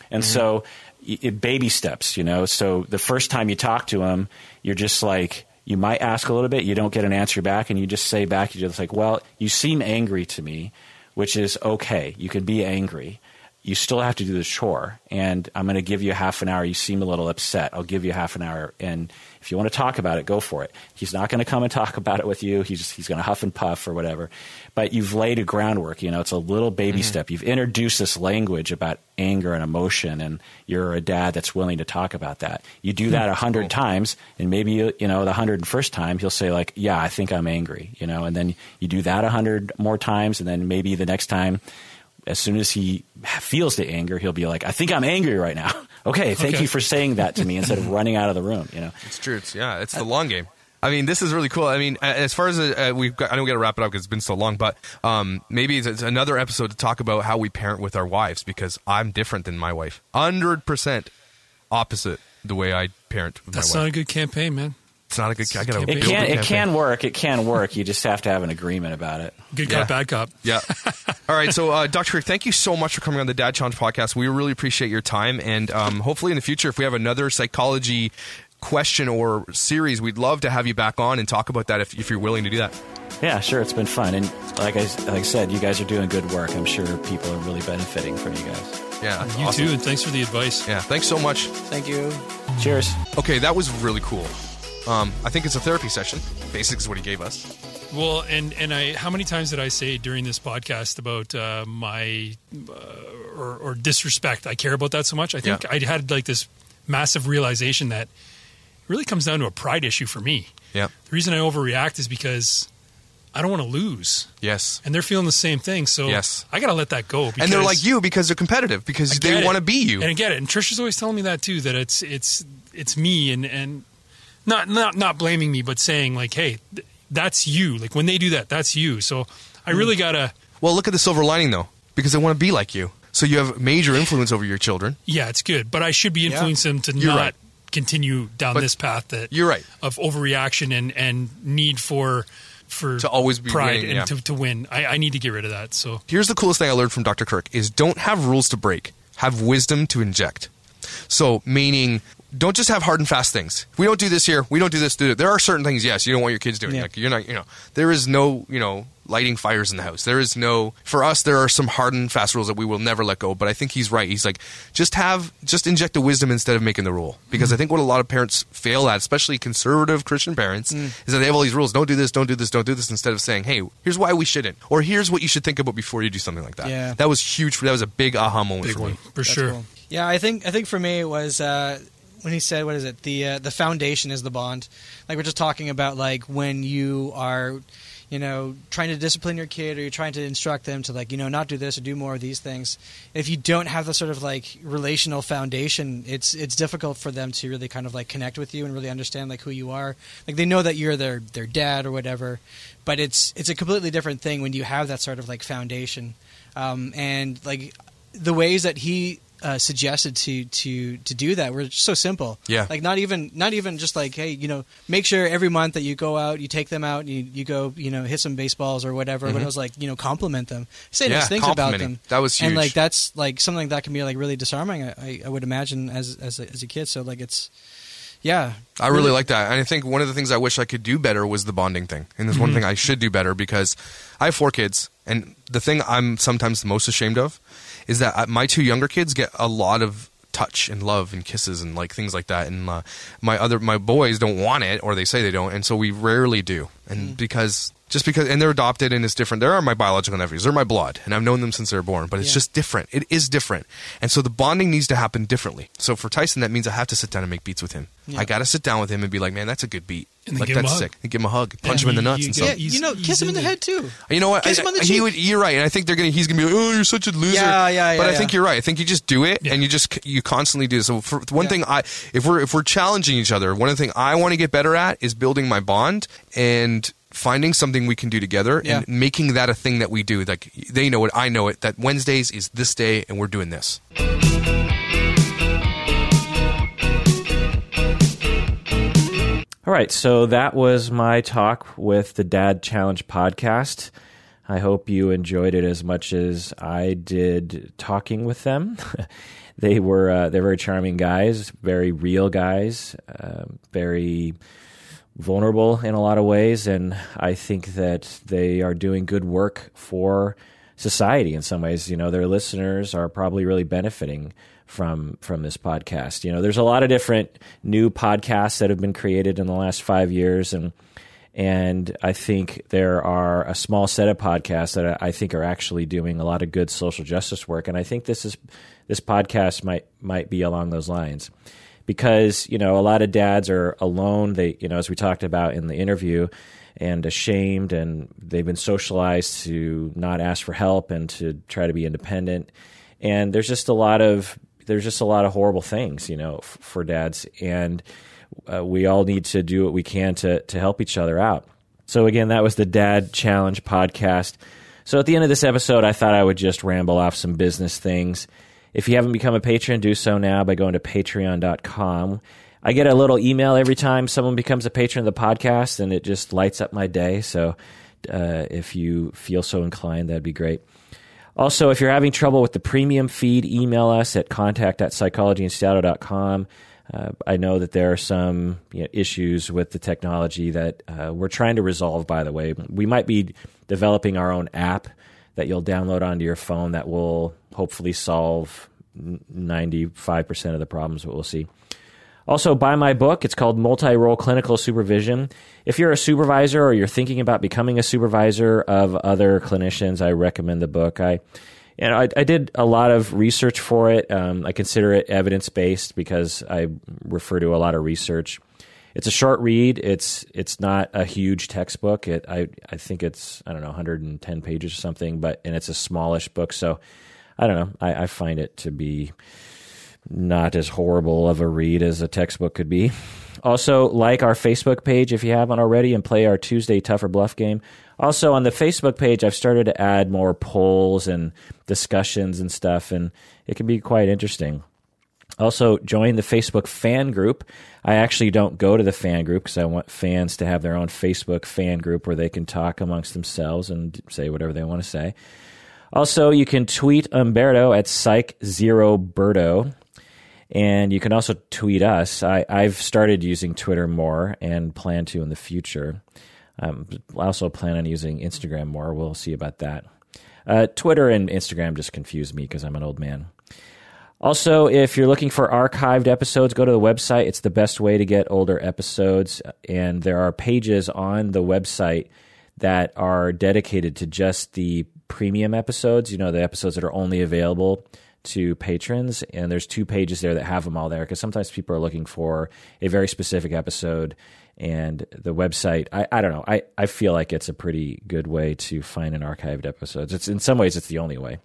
And mm-hmm. so, y- it, baby steps. You know, so the first time you talk to them, you're just like, you might ask a little bit, you don't get an answer back, and you just say back, you're just like, "Well, you seem angry to me," which is okay. You can be angry you still have to do the chore and i'm going to give you half an hour you seem a little upset i'll give you half an hour and if you want to talk about it go for it. He's not going to come and talk about it with you. He's, he's going to huff and puff or whatever. But you've laid a groundwork you know it's a little baby mm-hmm. step. You've introduced this language about anger and emotion and you're a dad that's willing to talk about that. You do hmm. that a hundred times and maybe you, you know the hundred and first time he'll say like yeah i think i'm angry you know and then you do that a hundred more times and then maybe the next time as soon as he feels the anger, he'll be like, "I think I'm angry right now." okay, thank
Okay.
you for saying that to me instead of running out of the room. You know,
It's true. It's yeah. It's the long game. I mean, this is really cool. I mean, as far as uh, we've got, I know we got to wrap it up because it's been so long, but um, maybe it's, it's another episode to talk about how we parent with our wives because I'm different than my wife. Hundred percent opposite the way I parent with
That's
my
not a good campaign, man.
It's not a good. I gotta
It
it
build
can
a
it can work. It can work. You just have to have an agreement about it.
Good
Yeah.
cop, bad cop.
Yeah. All right. So, uh, Dr. Kirk, thank you so much for coming on the Dad Challenge podcast. We really appreciate your time. And um, hopefully in the future, if we have another psychology question or series, we'd love to have you back on and talk about that if, if you're willing to do that.
Yeah, sure. It's been fun, and like I like I said, you guys are doing good work. I'm sure people are really benefiting from you guys.
Yeah.
You
awesome.
too, and thanks for the advice.
Yeah. Thanks so much.
Thank you.
Cheers.
Okay. That was really cool. Um, I think it's a therapy session. Basically, is what he gave us.
Well, and and I, how many times did I say during this podcast about uh, my uh, or, or disrespect? I care about that so much. I think
Yeah.
I had like this massive realization that it really comes down to a pride issue for me.
Yeah.
The reason I overreact is because I don't want to lose,
Yes.
and they're feeling the same thing. So
Yes.
I got to let that go. Because
And they're like you because they're competitive because they want to be you.
and I get it. And Trisha's always telling me that too. That it's it's it's me, and and not not not blaming me, but saying like, hey, th- that's you. Like when they do that, that's you. So I really
Mm.
gotta.
well, look at the silver lining though, because they want to be like you. So you have major influence over your children.
Yeah, it's good, but I should be influencing them to
You're
not
right.
continue down
But
this path that
You're right.
of overreaction and and need for for
To always be
pride
winning,
and
yeah.
to, to win. I, I need to get rid of that. So
Here's the coolest thing I learned from Dr. Kirk is don't have rules to break, have wisdom to inject. So meaning don't just have hard and fast things. If we don't do this here, we don't do this, do it. There are certain things, yes, you don't want your kids doing.
Yeah.
Like you're not, you know, there is no, you know, lighting fires in the house. There is no for us there are some hard and fast rules that we will never let go. But I think he's right. He's like, just have just inject the wisdom instead of making the rule. Because I think what a lot of parents fail at, especially conservative Christian parents, is that they have all these rules. Don't do this, don't do this, don't do this, instead of saying, Hey, here's why we shouldn't. Or here's what you should think about before you do something like that.
Yeah.
That was huge for that was a big aha moment
big
for
one
me.
for
That's
sure.
cool. Yeah, I think I think for me it was uh, when he said, "What is it? The uh, the foundation is the bond." Like we're just talking about like when you are, you know, trying to discipline your kid or you're trying to instruct them to like you know not do this or do more of these things. If you don't have the sort of like relational foundation, it's it's difficult for them to really kind of like connect with you and really understand like who you are. Like they know that you're their their dad or whatever, but it's it's a completely different thing when you have that sort of like foundation. Um, and like the ways that he uh, suggested to to to do that were so simple.
Yeah.
like not even not even just like hey, you know, make sure every month that you go out, you take them out, you you go, you know, hit some baseballs or whatever. But it was like you know, compliment them, say
Mm-hmm. Yeah,
nice things about them.
That was
and like that's like something that can be like really disarming. I, I, would imagine as as a, as a kid. So like it's yeah,
I really like that. And I think one of the things I wish I could do better was the bonding thing. And there's one thing I should do better because I have four kids. And the thing I'm sometimes the most ashamed of is that my two younger kids get a lot of touch and love and kisses and like things like that. And uh, my other, my boys don't want it or they say they don't. And so we rarely do. And because, just because, and they're adopted and it's different. They're my biological nephews. They're my blood. And I've known them since they were born, but it's
Yeah.
just different. It is different. And so the bonding needs to happen differently. So for Tyson, that means I have to sit down and make beats with him.
Yeah.
I got to sit down with him and be like, man, that's a good beat.
And
like that's sick. And give him a hug, punch
Yeah,
him in the nuts
you
and
get-
stuff.
yeah, you know,
he's
kiss him in the
into-
head too.
You know what?
Kiss
I-
him on the
I- he
cheek.
would. You're right, and I think they're gonna. He's gonna be like, "Oh, you're such a loser."
Yeah, yeah,
But
yeah,
I think you're right. I think you just do it,
Yeah.
and you just you constantly do. it. So for one
Yeah.
thing, I if we're if we're challenging each other, one of the things I want to get better at is building my bond and finding something we can do together
Yeah.
and making that a thing that we do. Like they know it, I know it. That Wednesdays is this day, and we're doing this.
All right, so that was my talk with the Dad Challenge podcast. I hope you enjoyed it as much as I did talking with them. they were uh, they're very charming guys, very real guys, uh, very vulnerable in a lot of ways, and I think that they are doing good work for society in some ways. You know, their listeners are probably really benefiting from from this podcast. You know, there's a lot of different new podcasts that have been created in the last five years, and and I think there are a small set of podcasts that I think are actually doing a lot of good social justice work, and I think this is this podcast might might be along those lines because you know a lot of dads are alone. They you know as we talked about in the interview and ashamed and they've been socialized to not ask for help and to try to be independent. And there's just a lot of there's just a lot of horrible things you know f- for dads. And uh, we all need to do what we can to to help each other out. So again that was the dad challenge podcast. So at the end of this episode i thought i would just ramble off some business things if you haven't become a patron do so now by going to patreon.com I get a little email every time someone becomes a patron of the podcast, and it just lights up my day. So, uh, if you feel so inclined, that'd be great. Also, if you're having trouble with the premium feed, email us at contact at. Uh, I know that there are some you know, issues with the technology that uh, we're trying to resolve, by the way. We might be developing our own app that you'll download onto your phone that will hopefully solve 95% of the problems that we'll see. Also, buy my book. It's called Multi Role Clinical Supervision. If you're a supervisor or you're thinking about becoming a supervisor of other clinicians, I recommend the book. I, you know, I, I did a lot of research for it. Um, I consider it evidence based because I refer to a lot of research. It's a short read. It's it's not a huge textbook. It I I think it's I don't know 110 pages or something, but and it's a smallish book. So I don't know. I, I find it to be not as horrible of a read as a textbook could be. Also, like our Facebook page if you haven't already, and play our Tuesday Tougher Bluff game. Also, on the Facebook page, I've started to add more polls and discussions and stuff, and it can be quite interesting. Also, join the Facebook fan group. I actually don't go to the fan group because I want fans to have their own Facebook fan group where they can talk amongst themselves and say whatever they want to say. Also, you can tweet Umberto at Psych0Berto. And you can also tweet us. I, I've started using Twitter more and plan to in the future. Um, I also plan on using Instagram more. We'll see about that. Uh, Twitter and Instagram just confuse me because I'm an old man. Also, if you're looking for archived episodes, go to the website. It's the best way to get older episodes. And there are pages on the website that are dedicated to just the premium episodes, you know, the episodes that are only available to patrons. And there's two pages there that have them all there because sometimes people are looking for a very specific episode. And the website, I, I don't know, I, I feel like it's a pretty good way to find an archived episode. It's in some ways it's the only way.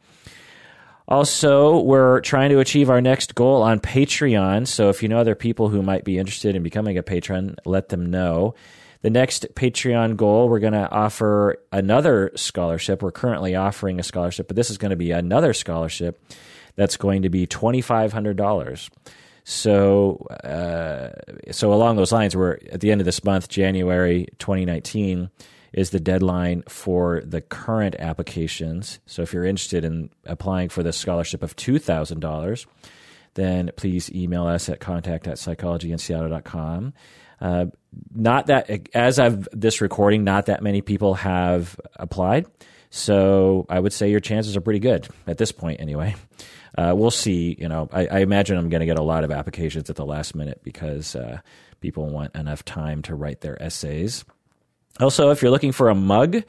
Also, we're trying to achieve our next goal on Patreon. So if you know other people who might be interested in becoming a patron, let them know. The next Patreon goal, we're going to offer another scholarship. We're currently offering a scholarship, but this is going to be another scholarship that's going to be $2,500. So, uh, so along those lines, we're at the end of this month, January 2019 is the deadline for the current applications. So if you're interested in applying for the scholarship of $2,000, then please email us at contact at psychologyinseattle.com. Uh, not that, as of this recording, not that many people have applied. So I would say your chances are pretty good at this point, anyway. Uh, we'll see. You know, I, I imagine I'm going to get a lot of applications at the last minute because uh, people want enough time to write their essays. Also, if you're looking for a mug,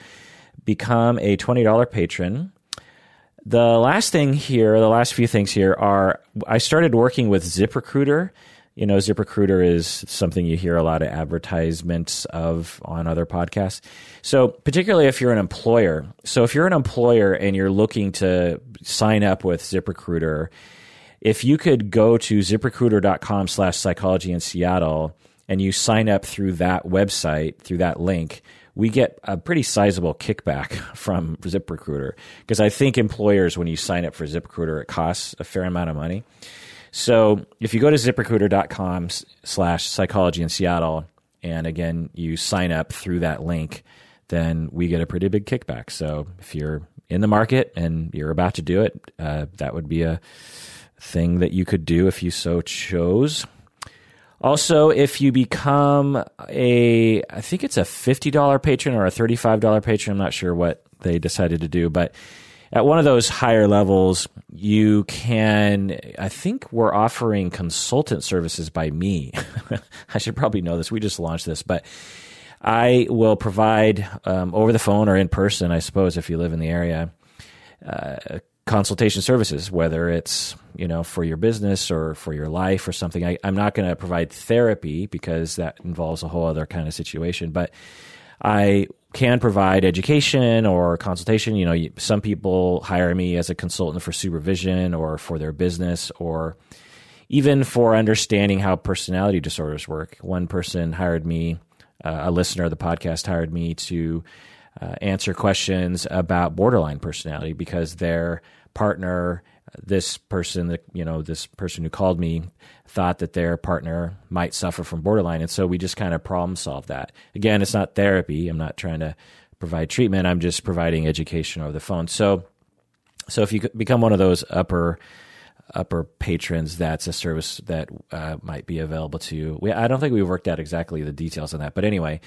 become a $20 patron. The last thing here, the last few things here are I started working with ZipRecruiter. You know, ZipRecruiter is something you hear a lot of advertisements of on other podcasts. So, particularly if you're an employer. So, if you're an employer and you're looking to sign up with ZipRecruiter, if you could go to ziprecruiter.com slash psychology in Seattle and you sign up through that website, through that link, we get a pretty sizable kickback from ZipRecruiter because I think employers, when you sign up for ZipRecruiter, it costs a fair amount of money. So if you go to ziprecruiter.com slash psychology in Seattle, and again, you sign up through that link, then we get a pretty big kickback. So if you're in the market and you're about to do it, uh, that would be a thing that you could do if you so chose. Also, if you become a, I think it's a $50 patron or a $35 patron, I'm not sure what they decided to do, but at one of those higher levels, you can, I think we're offering consultant services by me. I should probably know this. We just launched this, but I will provide um, over the phone or in person, I suppose, if you live in the area, uh, consultation services, whether it's you know for your business or for your life or something. I, am not going to provide therapy because that involves a whole other kind of situation, but I can provide education or consultation. You know, some people hire me as a consultant for supervision or for their business or even for understanding how personality disorders work. One person hired me, uh, a listener of the podcast hired me to uh, answer questions about borderline personality because their partner, this person, you know, this person who called me thought that their partner might suffer from borderline. And so we just kind of problem solve that. Again, it's not therapy. I'm not trying to provide treatment. I'm just providing education over the phone. So, so if you become one of those upper, upper patrons, that's a service that uh, might be available to you. We, I don't think we've worked out exactly the details on that, but anyway,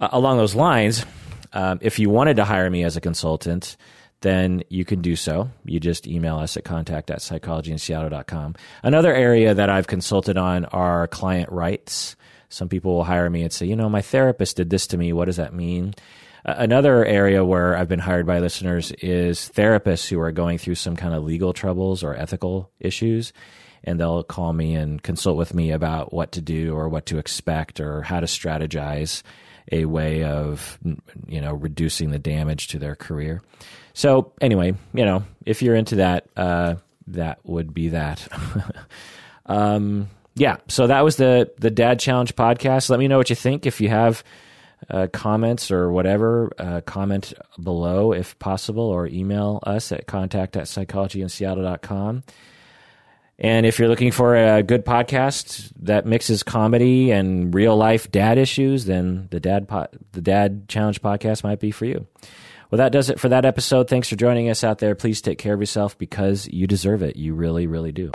uh, along those lines, um, if you wanted to hire me as a consultant, then you can do so. You just email us at contact at psychologyinseattle.com. Another area that I've consulted on are client rights. Some people will hire me and say, you know, my therapist did this to me. What does that mean? Another area where I've been hired by listeners is therapists who are going through some kind of legal troubles or ethical issues. And they'll call me and consult with me about what to do or what to expect or how to strategize a way of, you know, reducing the damage to their career. So anyway, you know, if you're into that, uh, that would be that. um, yeah. So that was the the Dad Challenge podcast. Let me know what you think. If you have uh, comments or whatever, uh, comment below if possible, or email us at contact at psychologyinseattle.com. And if you're looking for a good podcast that mixes comedy and real life dad issues, then the Dad po- the Dad Challenge podcast might be for you. Well, that does it for that episode. Thanks for joining us out there. Please take care of yourself because you deserve it. You really, really do.